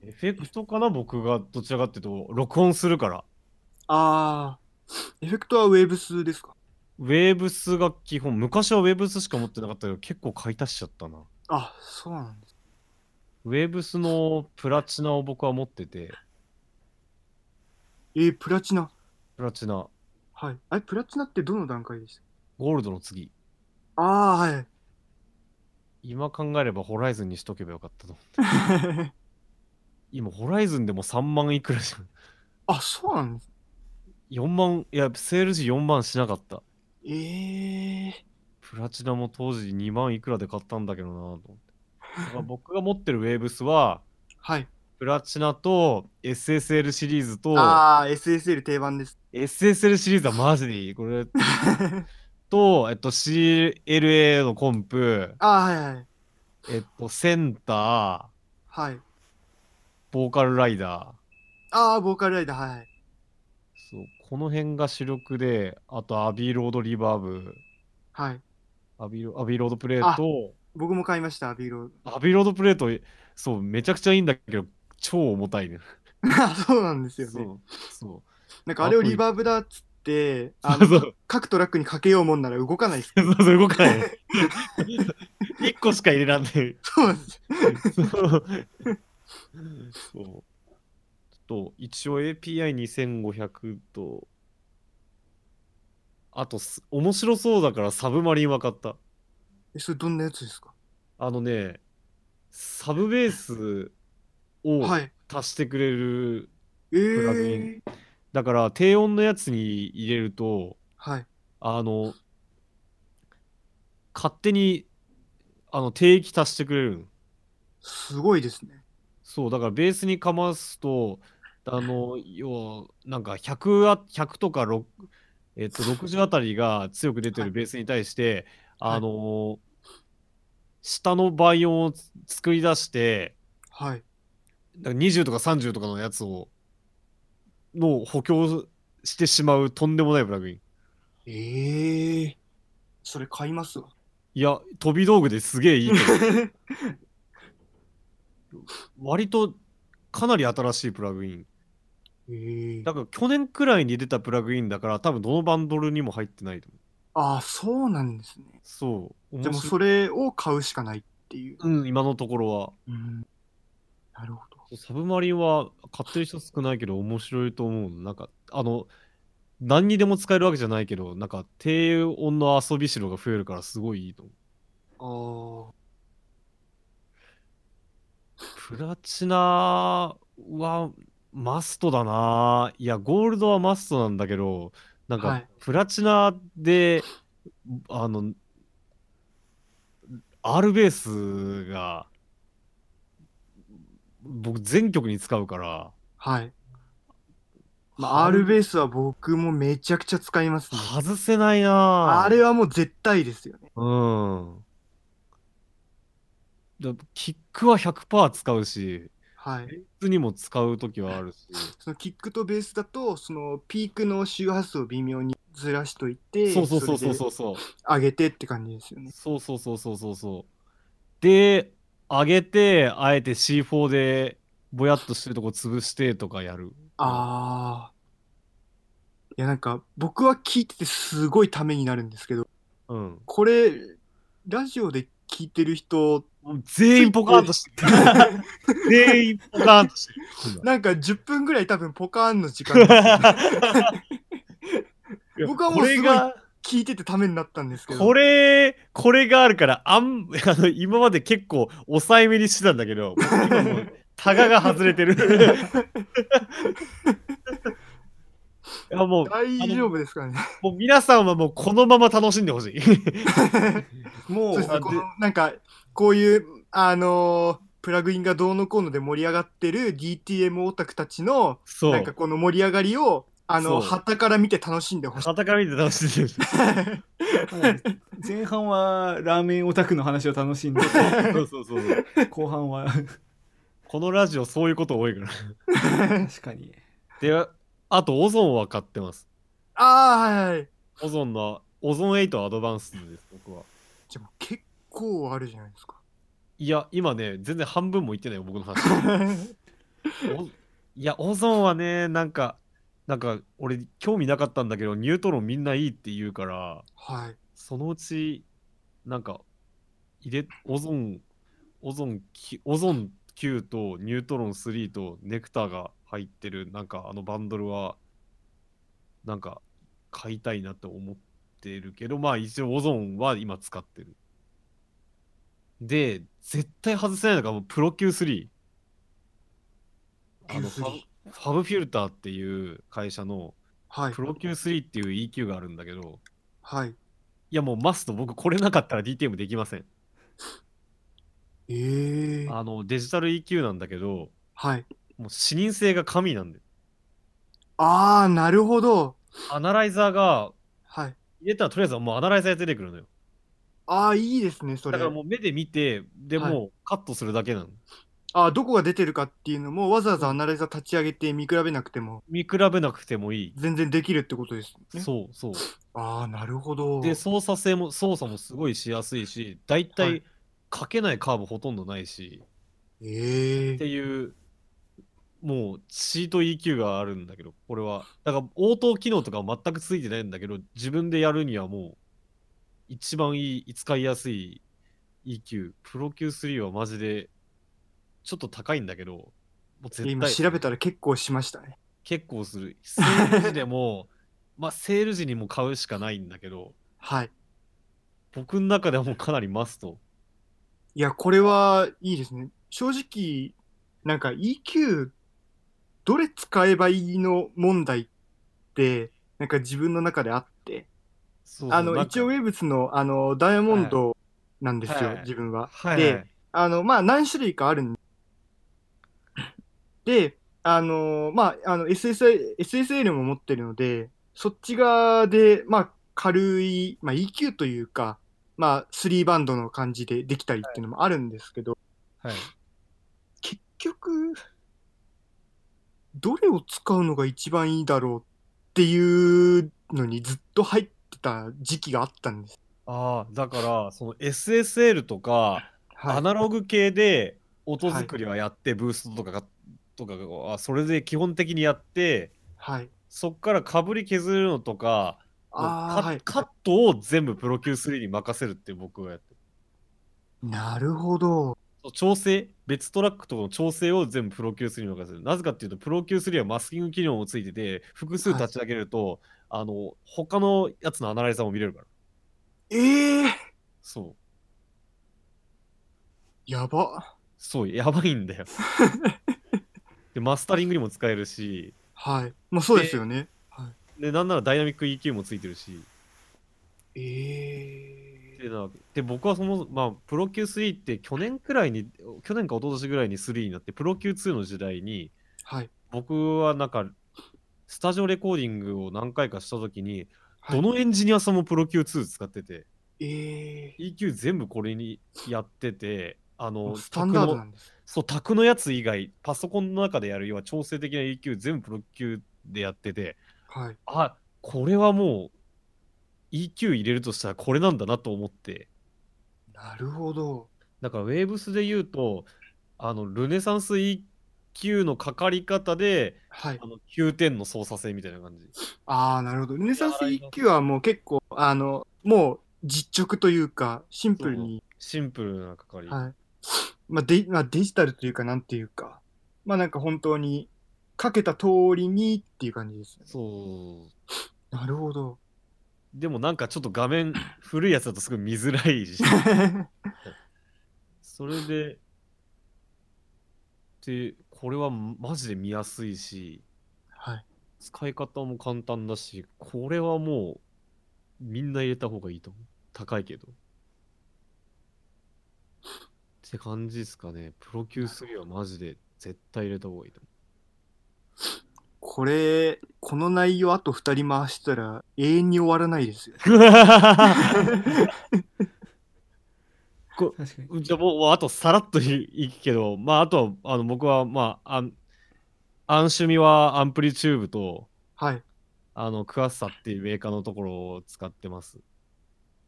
エフェクトかな僕がどちらかっていうと、録音するから。あー、エフェクトはウェーブスですか？ウェーブスが基本、昔はウェーブスしか持ってなかったけど、結構買い足しちゃったな。あ、そうなんです。ウェーブスのプラチナを僕は持ってて、えー、プラチナ？プラチナ、はい。あれ、プラチナってどの段階でした？ゴールドの次。あー、はい。今考えればホライズンにしとけばよかったと思って。(laughs) 今、ホライズンでも3万いくらじゃん。あ、そうなんです。4万、いや、セール時4万しなかった。えー、プラチナも当時2万いくらで買ったんだけどなと思って。(laughs) だから僕が持ってるウェーブスは、はい。プラチナと SSL シリーズと、あー、SSL 定番です。SSL シリーズはマジでいい。これ (laughs) と、えっと、CLA のコンプ、あー、はいはい。えっと、センター、はい。ボーカルライダー。あー、ボーカルライダー、はい。そう、この辺が主力で、あとアビーロードリバーブ、はい。アビーロアビーロードプレート、僕も買いました、アビーローアビーロードプレート、そう、めちゃくちゃいいんだけど、超重たいね。(laughs) そうなんですよね。そう、そなんかあれをリバーブだっつって、う。あのそう各トラックにかけようもんなら動かないです。そうそう、動かない。1個しか入れらんない。そうなんです。そう。そう。と、一応 API2500 と、あとす、面白そうだからサブマリン分かった。え、それどんなやつですか？あのね、サブベースをはい。足してくれる、えプラグインー、だから低音のやつに入れると、はい。あの、勝手に、あの、低域足してくれるの。すごいですね。そう、だからベースにかますと、あの、要は、なんか100あ、100とか6、えっと、(laughs) 60あたりが強く出てはいるベースに対して、はいあの、下の倍音をつ作り出して、はい。だから20とか30とかのやつを、の補強してしまうとんでもないプラグイン。えー、それ買います？わ。いや、飛び道具ですげえいい。(laughs) 割とかなり新しいプラグイン。えー、だから去年くらいに出たプラグインだから多分どのバンドルにも入ってないと思う。ああ、そうなんですね。そう。でもそれを買うしかないっていう。うん、今のところは。うん。なるほど。サブマリンは買ってる人少ないけど面白いと思う。なんか、あの、何にでも使えるわけじゃないけど、なんか低音の遊びしろが増えるからすごいいいと思う。ああ。プラチナはマストだな。いや、ゴールドはマストなんだけど、なんかはい、プラチナで、あの、R ベースが、僕全曲に使うから、はい。まあ、R ベースは僕もめちゃくちゃ使いますね。外せないな。あれはもう絶対ですよね。うん。だキックは100%使うし、はい。ベースにも使うときはあるし、(laughs) そのキックとベースだと、そのピークの周波数を微妙にずらしといて、そうそうそうそうそうそう。上げてって感じですよね。そうそうそうそうそうそう。で、上げて、あえて C4 でぼやっとしてるとこ潰してとかやる。ああ。やなんか僕は聞いててすごいためになるんですけどうん。これラジオで聞いてる人全員ポカーンとしてる。全員ポカーンとしてる。(laughs) なんか10分ぐらい多分ポカーンの時間僕はもうこれが、聞いててためになったんですけどこれ、これがあるから、あん、(laughs) あの、今まで結構抑えめにしてたんだけど、タガが外れてる。(laughs) いやもう、大丈夫ですかねもう皆さんはもうこのまま楽しんでほしい。(laughs) もそううねなんかこういうあのープラグインがどうのこうので盛り上がってる DTM オタクたちの。なんかこの盛り上がりをあの旗から見て楽しんでほしい。傍から見て楽しんでほしい。(laughs) 前半はラーメンオタクの話を楽しんでそうそうそうそう。後半はこのラジオそういうこと多いから。(laughs) 確かにで、あとオゾンは買ってます。ああはいはい。オゾンの、オゾン8アドバンスです、僕は。じゃあもう結構あるじゃないですか。いや、今ね、全然半分も言ってないよ、僕の話。(laughs) おいや、オゾンはね、なんか、なんか、俺、興味なかったんだけど、ニュートロンみんないいって言うから、はい。そのうち、なんか、入れ、 Ozone、Ozone き、 Ozone 9と Neutron 3と Nectar が入ってる、なんか、あのバンドルは、なんか、買いたいなって思ってるけど、まあ、一応、 Ozone は今使ってる。で、絶対外せないのが、もうプロ Q3。あの、 Fab FabFilter っていう会社の、はい。Pro Q3 っていう EQ があるんだけど、はい。いやもうマスト僕これなかったら DTM できません。ええあのデジタル EQ なんだけど、はい。もう視認性が神なんで。ああ、なるほど。アナライザーがはい。入れたらとりあえずもうアナライザーで出てくるのよ。ああ、いいですね、それだから。もう目で見て、ではいもうカットするだけなの。ああ、どこが出てるかっていうのも、わざわざアナライザー立ち上げて見比べなくても、見比べなくてもいい。全然できるってことですね。そうそう。ああ、なるほど。で、操作性も、操作もすごいしやすいし、だいたはいいかけないカーブほとんどないし、ええっていう、もうチート EQ があるんだけど、これは。だから、応答機能とかは全くついてないんだけど、自分でやるにはもう、一番いい、使いやすい EQ。プロ Q3 はマジで、ちょっと高いんだけど、もう絶対。今調べたら結構しましたね。結構する。セール時でも、(laughs) まあ、セール時にも買うしかないんだけど、はい。僕の中ではもうかなりマスト。いや、これはいいですね。正直、なんか EQ、どれ使えばいいの問題って、なんか自分の中であって、あの、一応ウェーブスの、あの、ダイヤモンドなんですよ、はい。自分は。はい。はいで、あの、まあ、何種類かあるんで、あの、まあ、あの、SSL, SSL も持ってるので、そっち側で、まあ、軽い、まあ、EQ というか、まあ、3バンドの感じでできたりっていうのもあるんですけど、はい。結局、どれを使うのが一番いいだろうっていうのにずっと入ってた時期があったんです。ああ、だから、その SSL とか、はいアナログ系で音作りはやって、ブーストとかがとかはそれで基本的にやってはい。そっからかぶり削るのとかカああ、はい。カットを全部プロ Q3 に任せるって僕がやってるなるほど。調整別トラックとの調整を全部プロ Q3 に任せる。なぜかっていうとプロ Q3 はマスキング機能もついてて複数立ち上げると、あの他のやつのアナライザーも見れるから。ええそう。やば。そうやばいんだよ。(laughs) でマスタリングにも使えるし。はい。もうそうですよね。はい。でなんならダイナミック EQ もついてるし。ええでなで僕はその、まあ、プロ Q3 って去年くらいに去年か一昨年ぐらいに3になってプロ Q2 の時代にはい。僕はなんかスタジオレコーディングを何回かした時に、はいどのエンジニアさんもプロ Q2 使っててええ EQ 全部これにやっててあのスタンダードなんです。そう卓のやつ以外パソコンの中でやる要は調整的な EQ 全部プロ Q でやっててはい。あこれはもう EQ 入れるとしたらこれなんだなと思ってなるほど。だからウェーブスで言うとあのルネサンス EQ 9のかかり方で、はい。あの9点の操作性みたいな感じ。ああ、なるほど。ルネサンス EQ はもう結構、あの、もう実直というか、シンプルに、シンプルなかかり。はい。まあデ、まあ、デジタルというか、なんていうか、まあなんか本当に、かけた通りにっていう感じですね。そう。なるほど。でもなんかちょっと画面古いやつだとすごい見づらいし。(laughs) それで、で、これはマジで見やすいし、はい。使い方も簡単だし、これはもうみんな入れた方がいいと思う。高いけど。って感じですかね。プロ Q3 はマジで絶対入れた方がいいとこれ、この内容あと2人回したら永遠に終わらないですよ。こ確かにじゃあもうあとさらっといいくけど、まああとはあの僕はまあアン、アンプシミュは AmpliTube とはい。あの Kuassa っていうメーカーのところを使ってます。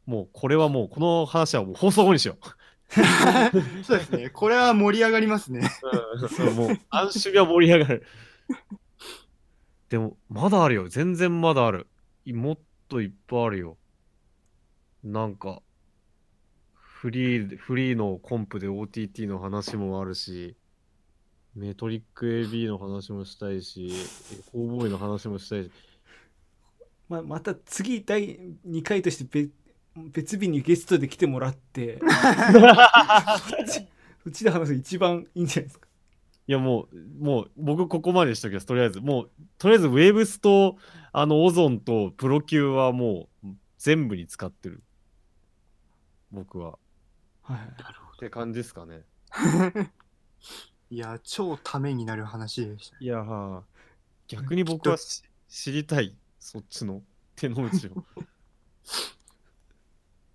もうこれはもうこの話はもう放送後にしよう。(laughs) そうですね。これは盛り上がりますね。うん、そうもうアン趣味は盛り上がる。でもまだあるよ。全然まだある。いもっといっぱいあるよ。なんかフリーフリーのコンプで OTT の話もあるし、メトリック AB の話もしたいし、エコーボーイの話もしたいし、まあ、また次第2回として別別日にゲストで来てもらって (laughs) う (laughs) ちで話すの一番いいんじゃないですか。いやもう、もう僕ここまでしときます、とりあえず。もう、とりあえずウェーブスと、あの、オゾンとプロ級はもう全部に使ってる。僕は。はい、って感じですかね。(laughs) いや、超ためになる話でした。いやー、逆に僕はし知りたい、そっちの手の内を。(laughs)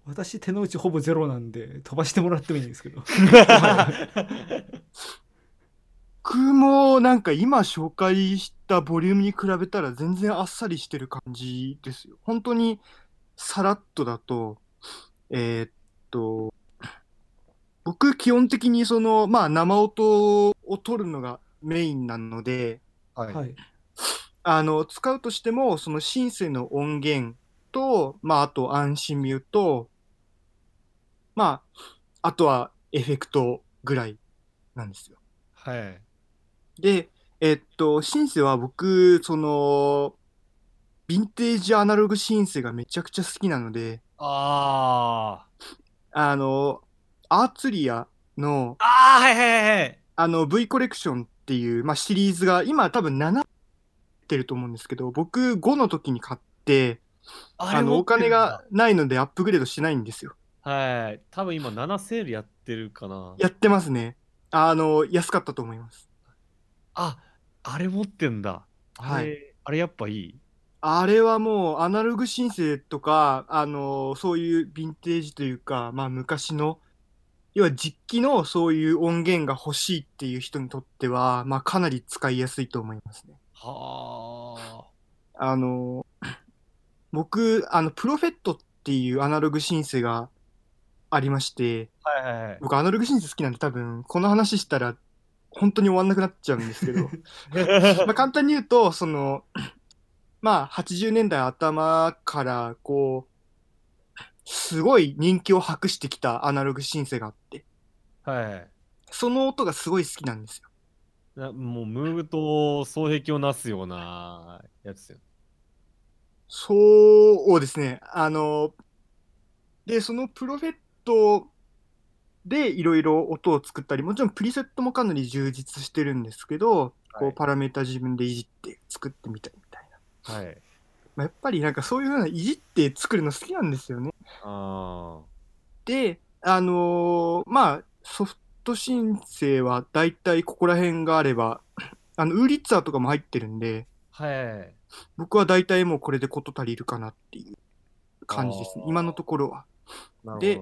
私手の内ほぼゼロなんで飛ばしてもらってもいいんですけど (laughs) 僕もなんか今紹介したボリュームに比べたら全然あっさりしてる感じですよ。本当にさらっとだと、えーっと、僕基本的にその、まあ生音を取るのがメインなので、はいはいあの、使うとしても、そのシンセの音源と、まああとアンシミュと、まあ、あとはエフェクトぐらいなんですよ。はい。で、えっと、シンセは僕、その、ヴィンテージアナログシンセがめちゃくちゃ好きなので、ああの、アーツリアのー。、あー、はいはいはいはい。あの、V コレクションっていう、まあ、シリーズが、今多分7ってると思うんですけど、僕5の時に買って、あの、お金が。ないのでアップグレードしないんですよ。はい。多分今7セールやってるかな。やってますね。あの、安かったと思います。あ、あれ持ってんだ。はい。あれあれやっぱいい？あれはもうアナログ申請とか、あのそういうヴィンテージというか、まあ昔の、要は実機のそういう音源が欲しいっていう人にとっては、まあかなり使いやすいと思いますね。はあの僕、あの、プロフェットっていうアナログ申請がありまして、あ。はいはいはい。僕アナログ申請好きなんで多分、この話したら本当に終わんなくなっちゃうんですけど、(laughs) まあ簡単に言うと、その、(clears throat) まあ80年代頭からこう、すごい人気を博してきたアナログシンセがあって、はい。その音がすごい好きなんですよ。なもうムーブと双璧をなすようなやつよ。そうですね。あの、で、そのプロフェットでいろいろ音を作ったり、もちろんプリセットもかなり充実してるんですけど、こはいうパラメータ自分でいじって作ってみたりみたいな。はい。まあ、やっぱりなんかそういうふうないじって作るの好きなんですよね。あで、あのーまあ、ソフト申請は大体ここら辺があれば、あの、ウーリッツァーとかも入ってるんで、あ。はい。僕は大体もうこれでこと足りるかなっていう感じですね今のところは。なるほどで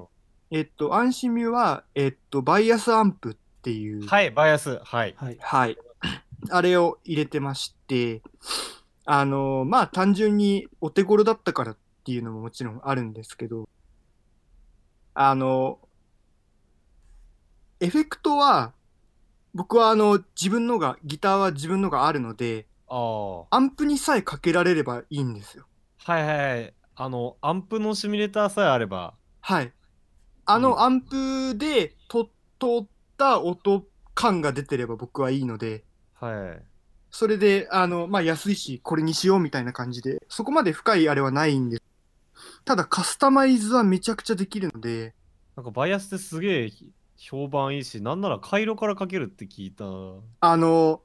えっと、アンシミュは、えっと、バイアスアンプっていう、はい、バイアス。はい。はいはい。(laughs) あれを入れてまして、あのーまあ、単純にお手頃だったからっていうのももちろんあるんですけど、あのエフェクトは、僕はあの、自分のが、ギターは自分のがあるので、ああ。はアンプにさえかけられればいいんですよ。いはいはい。あの、アンプのシミュレーターさえあれば。はい。あうんのアンプでと通った音感が出てれば僕はいいので、はい。それで、あの、まあ、安いし、これにしようみたいな感じで、そこまで深いあれはないんです。ただ、カスタマイズはめちゃくちゃできるので、なんかバイアスってすげえ評判いいし、なんなら回路からかけるって聞いた。あの、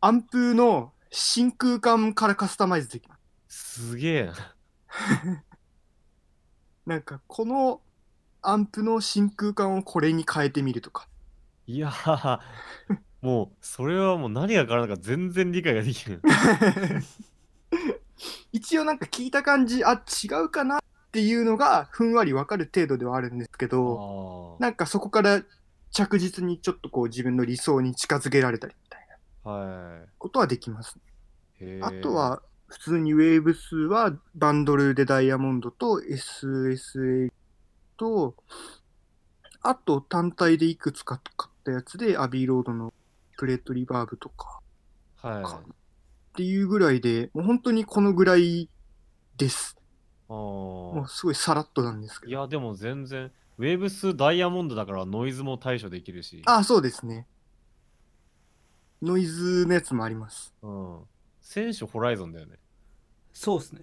アンプの真空管からカスタマイズできます。すげえな。(laughs) なんか、このアンプの真空管をこれに変えてみるとか。いやー、もう、それはもう何が変わるのか全然理解ができる。(laughs) 一応なんか聞いた感じ、あ、違うかなっていうのがふんわりわかる程度ではあるんですけあど、ーなんかそこから着実にちょっとこう自分の理想に近づけられたりみたいなはことはできます。い。へーあと、は、普通にウェーブスはバンドルでダイヤモンドと SSA と、あと単体でいくつか買ったやつでアビーロードのプレートリバーブとかはっていうぐらいで、もう本当にこのぐらいです。い。あもーうすごいさらっとなんですけど。いや、でも全然、ウェーブスダイヤモンドだからノイズも対処できるし。あ、そうですね。ノイズのやつもあります。うん。選手ホライゾンだよね。そうですね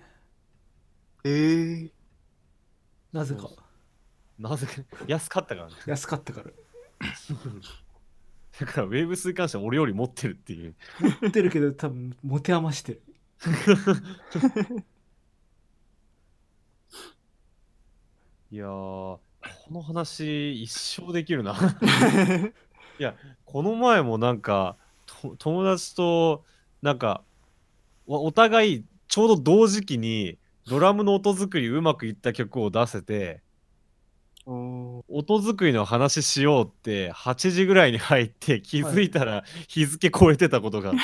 ええなぜかそうなぜか、安かったからね。安かったからだから、ウェーブスに関しては俺より持ってるっていう。持ってるけど多分持て余してる (laughs) いやー、この話一生できるな。(laughs) いや、この前もなんか、と友達と、なんか、おお互いちょうど同時期にドラムの音作りうまくいった曲を出せて、音作りの話しようって8時ぐらいに入って気づいたら日付超えてたことが、(laughs)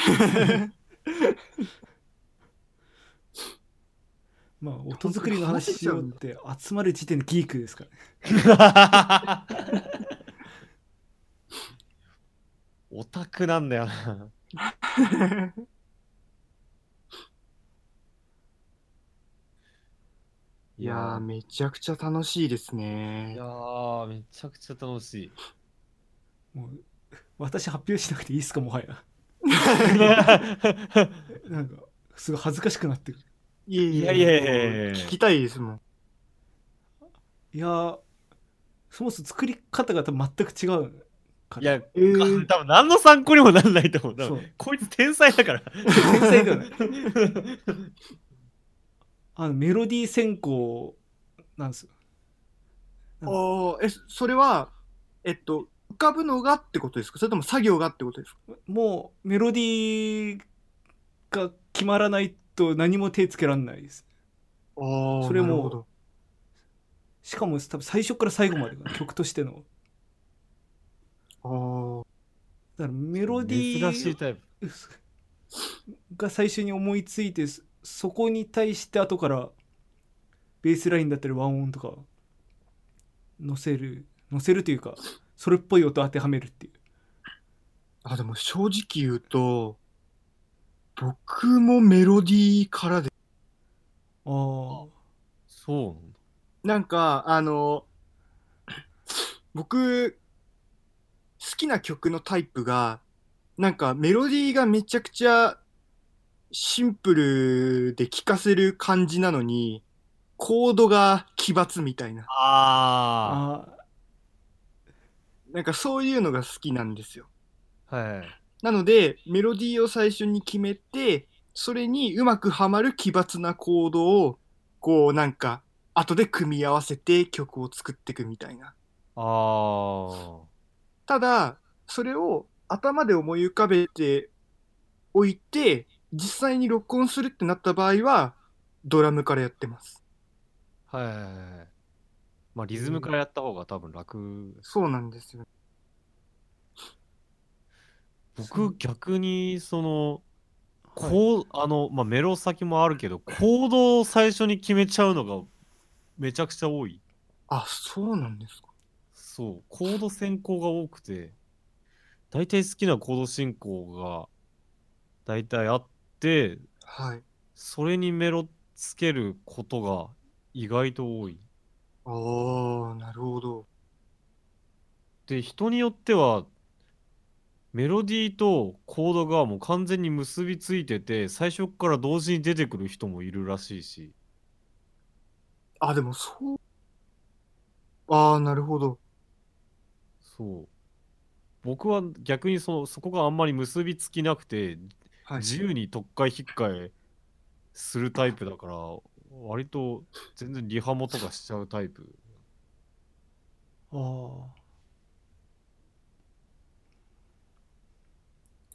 まあ音作りの話しようって集まる時点でギークですからね。(laughs) オタクなんだよな。(laughs) いやー、めちゃくちゃ楽しいですいねや。ー、めちゃくちゃ楽しい。もう私発表しなくていいっすかもはや (laughs) なんかすごい恥ずかしくなってくるいえいえいやいやいやいや聞きたいですもん。いやーそもそも作り方が多分全く違うからいや、えー、多分何の参考にもなんないと思う。多そう分こいつ天才だから。天才ではないあのメロディー選考なんです。よおーえ、それは、えっと、浮かぶのがってことですか？それとも作業がってことですか？もうメロディーが決まらないと何も手つけられないです。ああ、それもなるほど。しかも多分最初から最後までが (laughs) 曲としての。あー。だからメロディ珍しいータイプ。が最初に思いついてそそこに対して後からベースラインだったり和音とか乗せる乗せるというかそれっぽい音当てはめるっていう。あ、でも正直言うと、僕もメロディーからで、ああそうなんだ。なんか、あの、僕、好きな曲のタイプが、なんかメロディーがめちゃくちゃシンプルで聴かせる感じなのに、コードが奇抜みたいな。ああなんかそういうのが好きなんですよ。あ。はい。なので、メロディーを最初に決めて、それにうまくはまる奇抜なコードを、こうなんか、後で組み合わせて曲を作っていくみたいな。ああ。ただ、それを頭で思い浮かべておいて、実際に録音するってなった場合は、ドラムからやってます。はいはいはいはい。まあ、リズムからやった方が多分楽。そうなんですよ。僕、逆に、その、こう、あの、まあ、メロ先もあるけど、コードを最初に決めちゃうのがめちゃくちゃ多い。あ、そうなんですか。そう、コード先行が多くて、大体好きなコード進行が大体あってはい。それにメロつけることが意外と多いああ、なるほど。で人によってはメロディーとコードがもう完全に結びついてて最初から同時に出てくる人もいるらしいしあ、でもそう。ああ、なるほど。そう僕は逆にそのそこがあんまり結びつきなくてはい。自由に特会引っかえするタイプだから割と全然リハモとかしちゃうタイプあ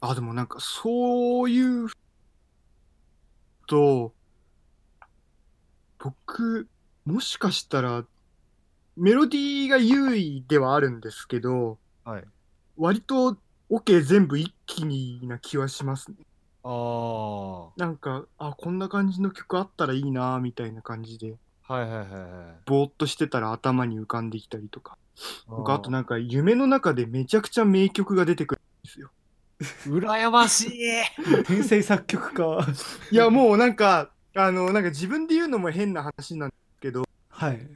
ああ、でもなんかそういうと、僕、もしかしたら、メロディーが優位ではあるんですけど、はい割とオ、ケ全部一気にな気はしますね。あなんか、あ、こんな感じの曲あったらいいな、みたいな感じで、いはいはいはい。ぼーっとしてたら頭に浮かんできたりとか。僕、あとななんか夢の中でめちゃくちゃ名曲が出てくるんですよ。羨ましい。天才作曲家。(laughs) いや、もうなんか、あの、なんか自分で言うのも変な話なんですけど、はい。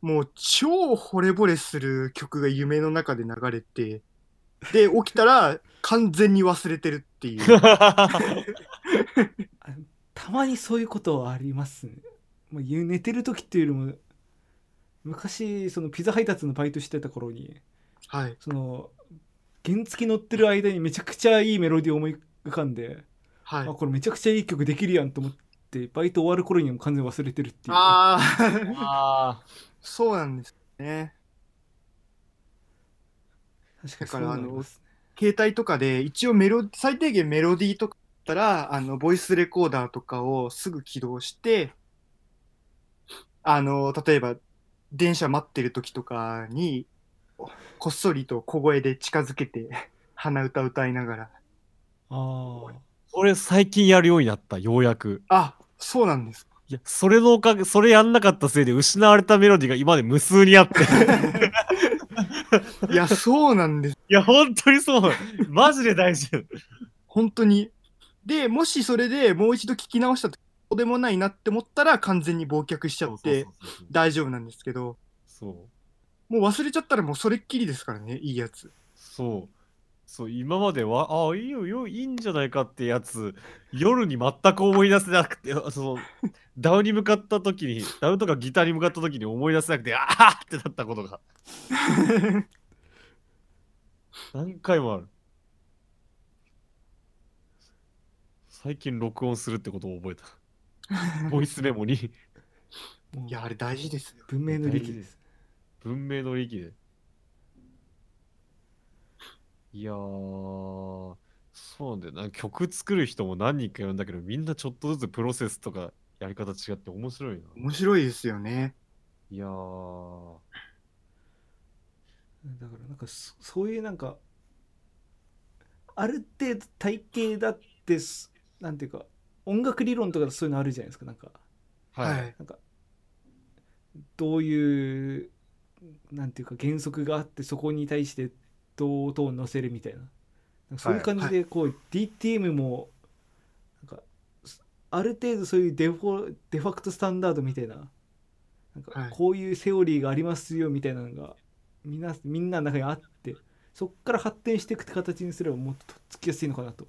もう超惚れ惚れする曲が夢の中で流れて、で、起きたら完全に忘れてるっていう。(laughs) たまにそういうことはありますね、まあ、ゆ寝てる時っていうよりも昔そのピザ配達のバイトしてた頃にはい。その原付乗ってる間にめちゃくちゃいいメロディーを思い浮かんで、はいあ。これめちゃくちゃいい曲できるやんと思ってバイト終わる頃には完全に忘れてるっていうああ、あ (laughs) そうなんですね。確かにそういうのありますね携帯とかで一応メロ、最低限メロディーとかだったら、あの、ボイスレコーダーとかをすぐ起動して、あの、例えば、電車待ってる時とかに、こっそりと小声で近づけて、鼻歌歌いながら。あ俺最近やるようになったようやくあ、そうなんです。いやそれのおかげそれやんなかったせいで失われたメロディーが今まで無数にあって。いや、そうなんです。いや本当にそう。マジで大事。本当に。で、もしそれでもう一度聞き直したとでもないなって思ったら完全に忘却しちゃって大丈夫なんですけど、そう。もう忘れちゃったらもうそれっきりですからね、いいやつ。そうそう今まではあいいよよいいんじゃないかってやつ夜に全く思い出せなくてそのダウンに向かった時にダウンとかギターに向かった時に思い出せなくてああってなったことが。(laughs) 何回もある。最近録音するってことを覚えた。ボイスメモに。(laughs) いや、あれ大事ですよ。文明の利器です。文明の利器でいやーそうだよな。曲作る人も何人かいるんだけどみんなちょっとずつプロセスとかやり方違って面白いな。面白いですよね。いやー。だからなんかそそういうなんかある程度体系だってすなんていうか音楽理論とかでそういうのあるじゃないですかなんか。はい、なんかどういうなんていうか原則があってそこに対してどうどう載せるみたいな。そういう感じでこう、DTM もなんかすある程度そういうデフォデファクトスタンダードみたいななんはい。かこういうセオリーがありますよみたいなのがみんなみんなの中にあってそっから発展していくって形にすればもっととっつきやすいのかなと。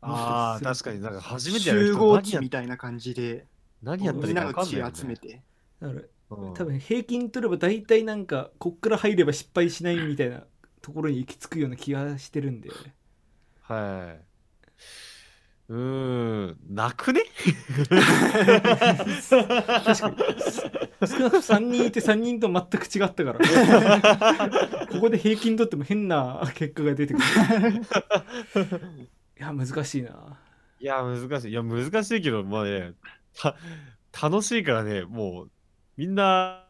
ああ確かに。なんか初めてやる集合値みたいな感じで、何やったらいいかみんなの知恵分かんないよね、集めて。だからうん。多分平均取れば大体なんかこっから入れば失敗しないみたいなところに行き着くような気がしてるんで。はい。うーん、泣くね？(laughs) 確かに。少なくとも3人いて3人と全く違ったから。(laughs) ここで平均取っても変な結果が出てくる。(laughs) いや難しいな。いや、難しい。いや、難しいけど、まあね、た楽しいからね、もう、みんな、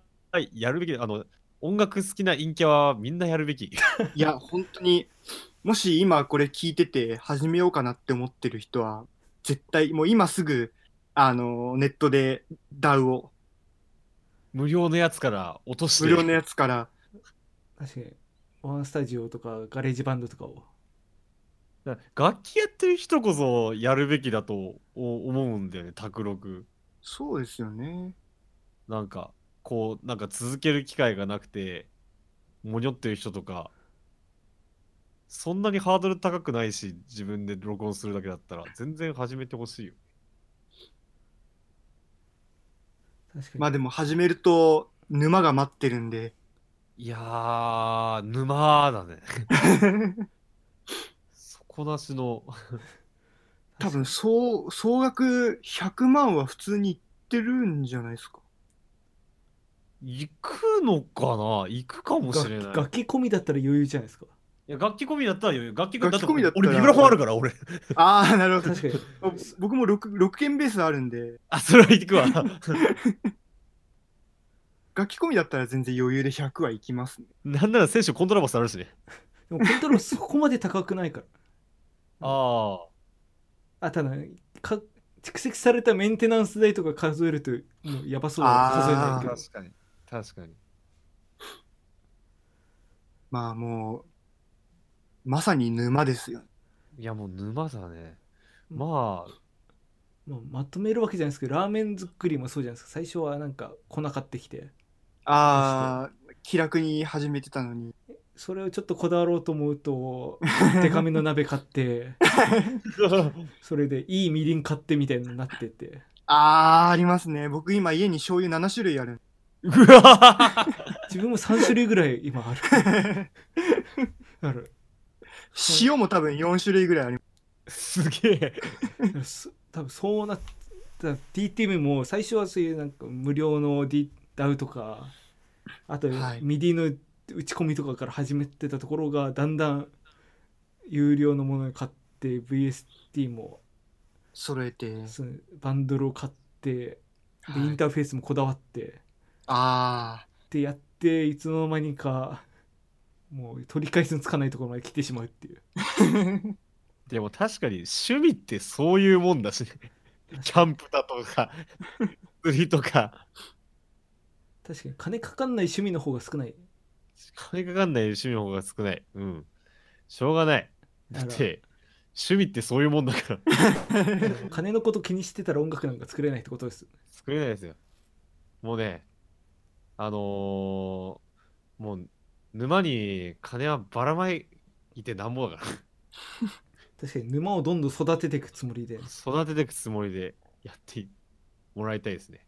やるべき、あの、音楽好きな陰キャはみんなやるべき。(laughs) いや、本当に、もし今これ聞いてて始めようかなって思ってる人は、絶対、もう今すぐ、あの、ネットで DAW を、無料のやつから落として。無料のやつから、確かにワンスタジオとかガレージバンドとかを楽器やってる人こそやるべきだと思うんだよね卓録そうですよね。なんかこうなんか続ける機会がなくてもにょってる人とかそんなにハードル高くないし自分で録音するだけだったら全然始めてほしいよ確かに、まあでも始めると沼が待ってるんで。いやー沼だね (laughs) 底なしの多分総総額100万は普通にいってるんじゃないですか。行くのかな？行くかもしれない。楽器楽器込みだったら余裕じゃないですか。いや楽器込みだったら余裕。楽器楽器込みだったら俺ビブラフォンあるから俺。ああ、なるほど。確かに。あ (laughs) 僕も 6, 6件ベースあるんで、あそれは行くわ。(laughs) 楽器込みだったら全然余裕で100はいきますね。なんなら選手コントラバスあるしね。でもコントロールそこまで高くないから。(laughs) あああただか蓄積されたメンテナンス代とか数えるともうやばそうだ数えないけど確かに確かにまあもう、まさに沼ですよ。いやもう沼だねうんまあまあ、まとめるわけじゃないですけどラーメン作りもそうじゃないですか最初はなんか粉買ってきてああ、気楽に始めてたのに。それをちょっとこだわろうと思うとデカめの鍋買って (laughs) それでいいみりん買ってみたいになっててああ、ありますね。僕今家に醤油7種類ある。うわ自分も3種類ぐらい今ある。(laughs) ある。塩も多分4種類ぐらいあります。すげえ。そ多分そうなった。DTM も最初はそういうなんか無料の D ダウとかあとはい。 MIDI の打ち込みとかから始めてたところがだんだん有料のものに買って VST も揃えて。そのバンドルを買ってではい。インターフェースもこだわってああ、でやっていつの間にかもう取り返しのつかないところまで来てしまうっていう。(laughs) でも確かに趣味ってそういうもんだし。ねキャンプだとか (laughs) 釣りとか。確かに金かかんない趣味の方が少ない。金かかんない趣味の方が少ない。うん。しょうがない。だって趣味ってそういうもんだから。(laughs) 金のこと気にしてたら音楽なんか作れないってことです。作れないですよ。もうねあのーもう沼に金はばらまいてなんぼだから確かに沼をどんどん育てていくつもりで育てていくつもりでやってもらいたいですね。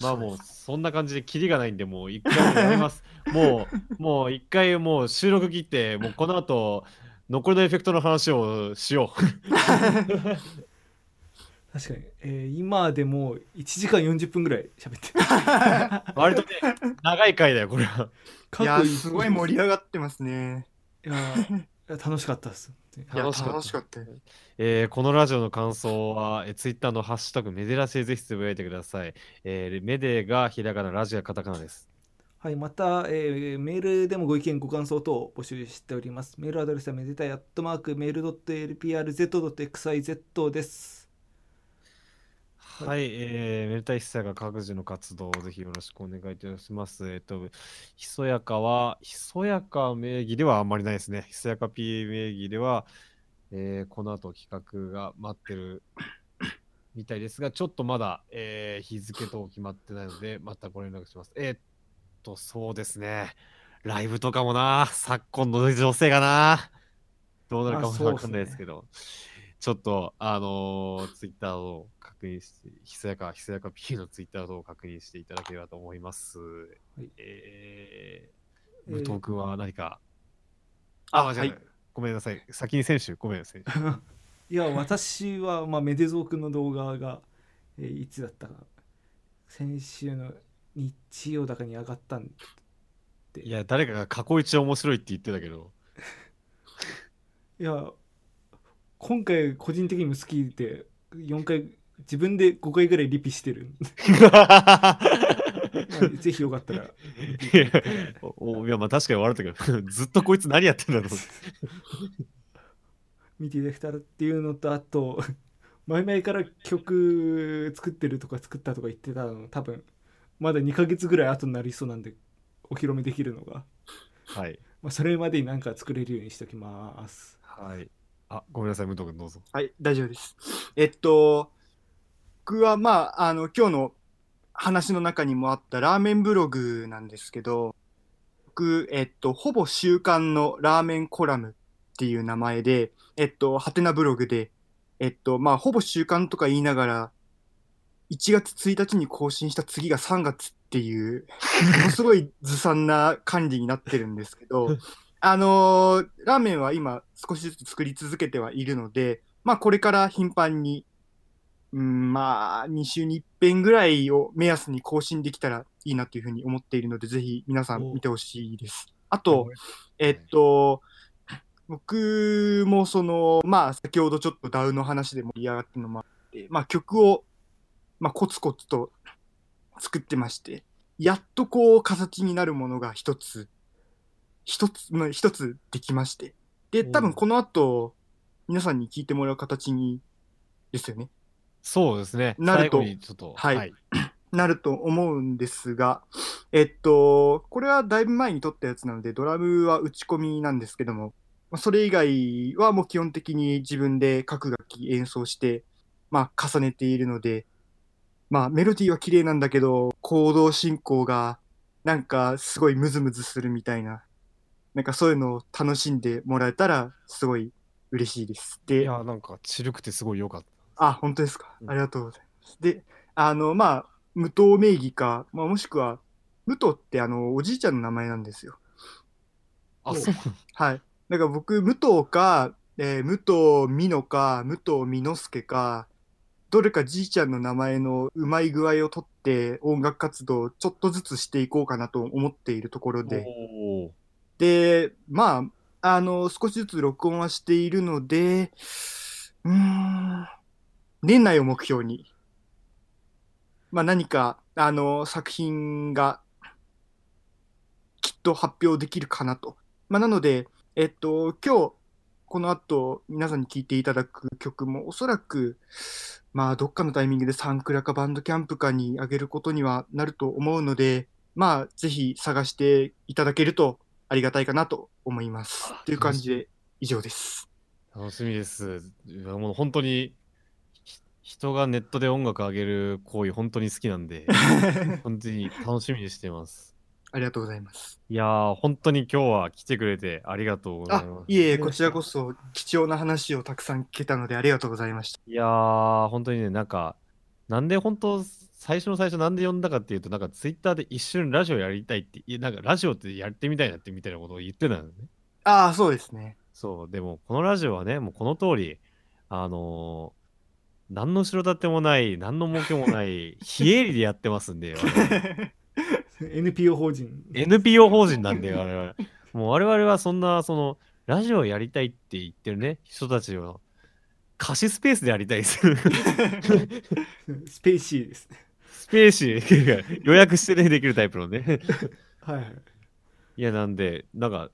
まあもうそんな感じでキリがないんでもう一回やめます。(laughs) もうもう一回もう収録切ってもうこの後残りのエフェクトの話をしよ (laughs) 確かに、えー今でもう1時間40分ぐらい喋ってう。(laughs) 割とね長い回だよこれは。いやすごい盛り上がってますね。いや楽しかったですいや楽しかったかえーこのラジオの感想は、えー、ツイッターのハッシュタグメデラシでぜひつぶやいてください。えーメデがひらがな、ラジオがカタカナです。はい、また、えーメールでもご意見、ご感想等を募集しております。メールアドレスはめでたいアットマークメール .lprz.xyz です。はい、えー、メルタイヒソヤカ各自の活動をぜひよろしくお願いいたします。えっと、ひそやかは、ひそやか名義ではあんまりないですね。ひそやか P 名義では、えーこの後企画が待ってる (coughs) みたいですが、ちょっとまだ、えー日付等決まってないので、またご連絡します。えーっと、そうですね。ライブとかもな、昨今の情勢がな、どうなるかもわかんないですけど、ちょっと、あのツイッターを確認して、ひそやか、ひそやか P のツイッターを確認していただければと思います。いえー、えー武藤君は何か、あ間違えたごめんなさい。先に選手、ごめんなさい。(laughs) いや、私は、まあ、メデゾー君の動画が、えーいつだったかな。先週の日曜だかに上がったんで。いや、誰かが過去一面白いって言ってたけど、(laughs) いや、今回個人的にも好きで、4回、自分で5回ぐらいリピしてる。(laughs) まあぜひよかったら。いやおおいやまあ確かに笑ったけど (laughs) ずっとこいつ何やってんだろう (laughs) 見ていただけたらっていうのとあと前々から曲作ってるとか作ったとか言ってたの多分まだ2ヶ月ぐらい後になりそうなんでお披露目できるのがはいまあ、それまでになんか作れるようにしときますはい。あ、ごめんなさい、武藤君どうぞ。はい、大丈夫です。えっと、僕はまあ、あの、今日の話の中にもあったラーメンブログなんですけど、僕、えっと、ほぼ週刊のラーメンコラムっていう名前で、えっと、ハテナブログで、えっと、まあ、ほぼ週刊とか言いながら、1月1日に更新した次が3月っていう、ものすごいずさんな管理になってるんですけど、(laughs) あのーラーメンは今少しずつ作り続けてはいるので、まあこれから頻繁に、うん、まあ2週に1遍ぐらいを目安に更新できたらいいなというふうに思っているので、ぜひ皆さん見てほしいです。あと、えっと、僕もその、まあ先ほどちょっとダウの話で盛り上がったのもあって、まあ曲を、まあコツコツと作ってまして、やっとこう形になるものが一つ一つ、まあ、一つできまして。で、多分この後、皆さんに聞いてもらう形に、ですよね。そうですね。なると最後にちょっと、はい (clears throat) なると思うんですが、えっと、これはだいぶ前に撮ったやつなので、ドラムは打ち込みなんですけども、まあそれ以外はもう基本的に自分で各楽器演奏して、まあ重ねているので、まあメロディーは綺麗なんだけど、行動進行がなんかすごいムズムズするみたいな、なんかそういうのを楽しんでもらえたらすごい嬉しいです。で、いや、なんか、ちるくてすごい良かった。あ、本当ですか？う。んありがとうございます。で、あの、まあ、無糖名義か、まあ、もしくは、武藤ってあの、おじいちゃんの名前なんですよ。あ、そう。はい。だから僕、武藤か、えー武藤美濃か、武藤美之助か、どれかじいちゃんの名前のうまい具合をとって音楽活動をちょっとずつしていこうかなと思っているところで、で、まあ、あの、少しずつ録音はしているので、うん、年内を目標に、まあ何か、あの、作品がきっと発表できるかなと。まあなので、えっと、今日、この後、皆さんに聴いていただく曲も、おそらく、まあ、どっかのタイミングでサンクラかバンドキャンプかに上げることにはなると思うので、まあ、ぜひ探していただけるとありがたいかなと思います。という感じで以上です。楽しみです。もう本当に、ひ人がネットで音楽上げる行為、本当に好きなんで、(laughs) 本当に楽しみにしています。ありがとうございます。いやー、本当に今日は来てくれてありがとうございあます。、いえいえ、こちらこそ貴重な話をたくさん聞けたのでありがとうございました。いやー、本当にね、なんか、なんで本当、最初の最初なんで呼んだかっていうと、なんかツイッターで一瞬ラジオやりたいって、なんかラジオってやってみたいなってみたいなことを言ってたのね。ああ、そうですね。そう、でもこのラジオはね、もうこの通り、あのー何の後ろ盾もない、何の儲けもない、非営利でやってますんで、(laughs) NPO 法人 NPO 法人なんで、我々。もう我々はそんな、その、ラジオやりたいって言ってるね、人たちを、貸しスペースでやりたいです。(laughs) スペーシーですペーシー予約してね、できるタイプのね。はいはいいや、なんで、なんか、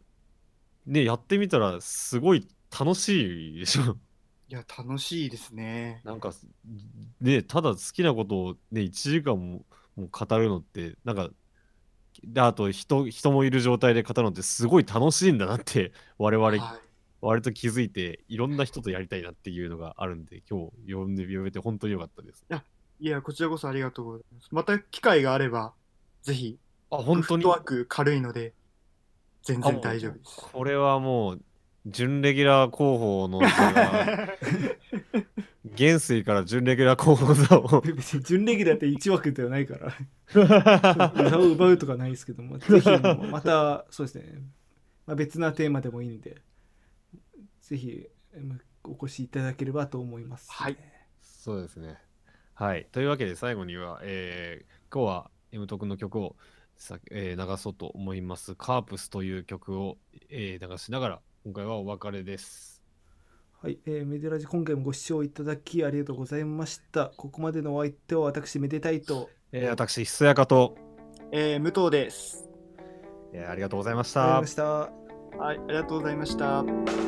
ね、やってみたら、すごい楽しいでしょ？いや、楽しいですね。なんか、ね、ただ好きなことをね、1時間ももう語るのって、なんか、であと人、人もいる状態で語るのってすごい楽しいんだなって、我々、はい割と気づいて、いろんな人とやりたいなっていうのがあるんで、今日呼んで呼べて本当に良かったです。いや、こちらこそありがとうございます。また機会があれば、ぜひ、あ、本当に？フットワーク軽いので、全然大丈夫です。これはもう、準レギュラー候補の座が、元帥から準レギュラー候補の座を。(laughs) 別に準レギュラーって1枠ではないから (laughs) 歌を奪うとかないですけどもぜひまたそうですね、まあ、別なテーマでもいいんでぜひまお越しいただければと思います、はいそうですね。はい。というわけで最後には、えー今日は M トクの曲をさ、えー流そうと思います。カープスという曲を、えー流しながら、今回はお別れです。はい、えーメデラジ今回もご視聴いただきありがとうございましたここまでのお相手は私めでたいとえー私、ひそやかと、えー武藤です。えーありがとうございましたありがとうございま。したはい、ありがとうございました。